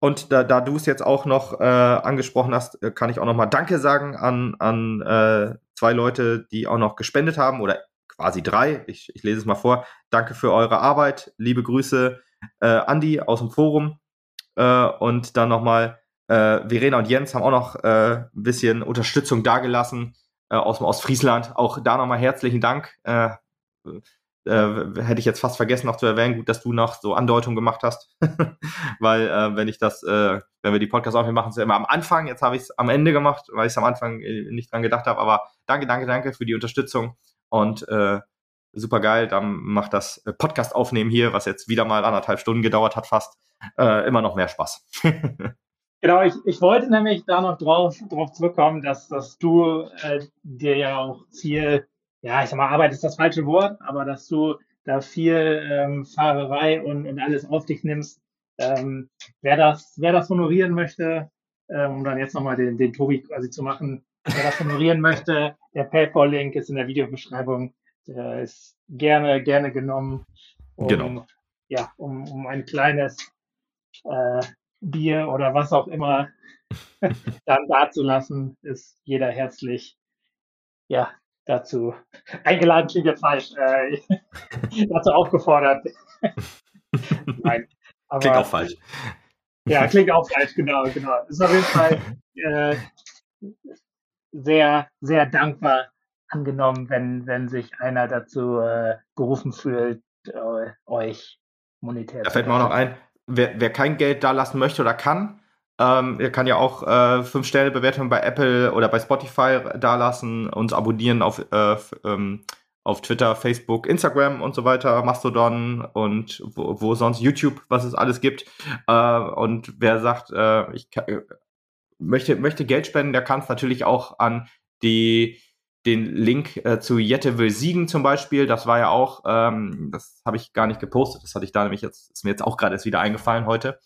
Und da, da du es jetzt auch noch äh, angesprochen hast, äh, kann ich auch noch mal Danke sagen an, an äh, zwei Leute, die auch noch gespendet haben oder quasi drei. Ich, ich lese es mal vor. Danke für eure Arbeit. Liebe Grüße, äh, Andi aus dem Forum. Äh, und dann nochmal äh, Verena und Jens haben auch noch äh, ein bisschen Unterstützung dagelassen äh, aus dem Ostfriesland. Auch da nochmal herzlichen Dank. Äh, äh, hätte ich jetzt fast vergessen noch zu erwähnen, gut, dass du noch so Andeutungen gemacht hast. weil äh, wenn ich das, äh, wenn wir die Podcasts aufnehmen, machen, ja immer am Anfang. Jetzt habe ich es am Ende gemacht, weil ich es am Anfang äh, nicht dran gedacht habe. Aber danke, danke, danke für die Unterstützung. Und äh, super geil. Dann macht das äh, Podcast aufnehmen hier, was jetzt wieder mal anderthalb Stunden gedauert hat, fast äh, immer noch mehr Spaß. Genau, ich, ich wollte nämlich da noch drauf, drauf zurückkommen, dass, dass du äh, dir ja auch viel, ja, ich sag mal, Arbeit ist das falsche Wort, aber dass du da viel ähm, Fahrerei und, und alles auf dich nimmst. Ähm, wer, das, wer das honorieren möchte, ähm, um dann jetzt nochmal den, den Tobi quasi zu machen, wer das honorieren möchte, der PayPal-Link ist in der Videobeschreibung. Der ist gerne, gerne genommen, um, genau. ja, um, um ein kleines äh, Bier oder was auch immer dann dazulassen, ist jeder herzlich ja, dazu eingeladen, klingt jetzt falsch, äh, dazu aufgefordert. Nein. Aber, klingt auch falsch. Ja, klingt auch falsch, genau, genau. Ist auf jeden Fall äh, sehr, sehr dankbar angenommen, wenn, wenn sich einer dazu äh, gerufen fühlt, äh, euch monetär. Da fällt mir auch noch ein, wer, wer kein Geld da lassen möchte oder kann, ähm, er kann ja auch äh, 5-Sterne-Bewertungen bei Apple oder bei Spotify dalassen, uns abonnieren auf, äh, ähm, auf Twitter, Facebook, Instagram und so weiter, Mastodon und wo, wo sonst YouTube, was es alles gibt. Äh, und wer sagt, äh, ich kann, möchte, möchte Geld spenden, der kann es natürlich auch an die den Link äh, zu Jette will siegen zum Beispiel. Das war ja auch, ähm, das habe ich gar nicht gepostet. Das hatte ich da nämlich jetzt, ist mir jetzt auch gerade erst wieder eingefallen heute.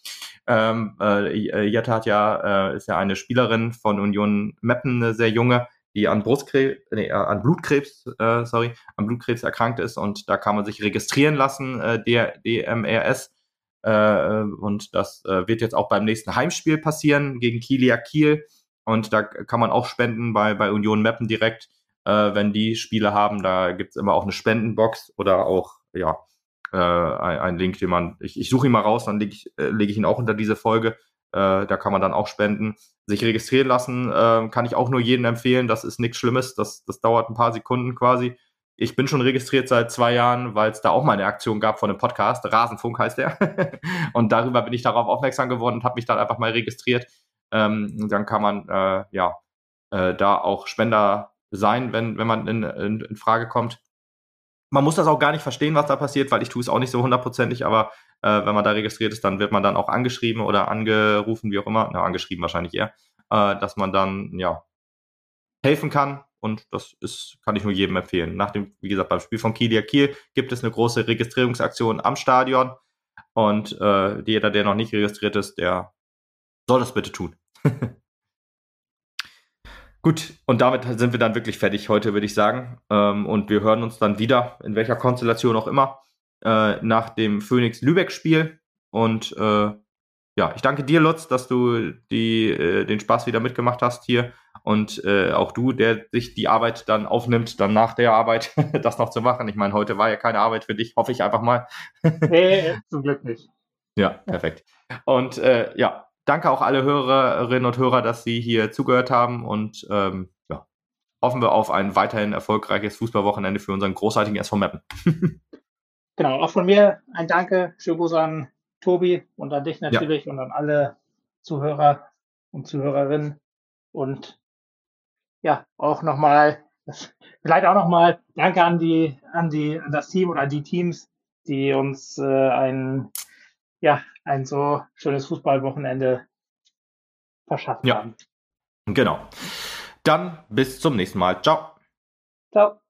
Ähm, äh, Jette hat ja, äh, ist ja eine Spielerin von Union Meppen, eine sehr junge, die an Brustkrebs, nee, äh, an Blutkrebs, äh, sorry, an Blutkrebs erkrankt ist und da kann man sich registrieren lassen, äh, der DMRS. Äh, und das äh, wird jetzt auch beim nächsten Heimspiel passieren gegen Kilia Kiel. Und da kann man auch spenden bei, bei Union Meppen direkt äh, wenn die Spiele haben. Da gibt's immer auch eine Spendenbox oder auch, ja, äh, ein, ein Link, den man, ich, ich suche ihn mal raus, dann lege ich, äh, leg ich ihn auch unter diese Folge. Äh, da kann man dann auch spenden. Sich registrieren lassen, äh, kann ich auch nur jedem empfehlen. Das ist nichts Schlimmes. Das, das dauert ein paar Sekunden quasi. Ich bin schon registriert seit zwei Jahren, weil es da auch mal eine Aktion gab von einem Podcast. Rasenfunk heißt der. und darüber bin ich darauf aufmerksam geworden und habe mich dann einfach mal registriert. Ähm, dann kann man äh, ja äh, da auch Spender sein, wenn, wenn man in, in, in Frage kommt. Man muss das auch gar nicht verstehen, was da passiert, weil ich tue es auch nicht so hundertprozentig, aber äh, wenn man da registriert ist, dann wird man dann auch angeschrieben oder angerufen, wie auch immer, na, angeschrieben wahrscheinlich eher, äh, dass man dann, ja, helfen kann. Und das ist, kann ich nur jedem empfehlen. Nach dem, wie gesagt, beim Spiel von Kielia Kiel gibt es eine große Registrierungsaktion am Stadion. Und äh, jeder, der noch nicht registriert ist, der soll das bitte tun. Gut, und damit sind wir dann wirklich fertig heute, würde ich sagen. Ähm, und wir hören uns dann wieder, in welcher Konstellation auch immer, äh, nach dem Phoenix-Lübeck-Spiel. Und äh, ja, ich danke dir, Lutz, dass du die, äh, den Spaß wieder mitgemacht hast hier. Und äh, auch du, der sich die Arbeit dann aufnimmt, dann nach der Arbeit das noch zu machen. Ich meine, heute war ja keine Arbeit für dich, hoffe ich einfach mal. nee, zum Glück nicht. Ja, perfekt. Und äh, ja, danke auch alle Hörerinnen und Hörer, dass Sie hier zugehört haben und ähm, ja, hoffen wir auf ein weiterhin erfolgreiches Fußballwochenende für unseren großartigen SV Mappen. genau, auch von mir ein Danke, schönen Gruß an Tobi und an dich natürlich ja. und an alle Zuhörer und Zuhörerinnen und ja, auch nochmal, vielleicht auch nochmal Danke an die, an die, an das Team oder an die Teams, die uns äh, ein ja, ein so schönes Fußballwochenende verschafft ja. haben. Genau. Dann bis zum nächsten Mal. Ciao. Ciao.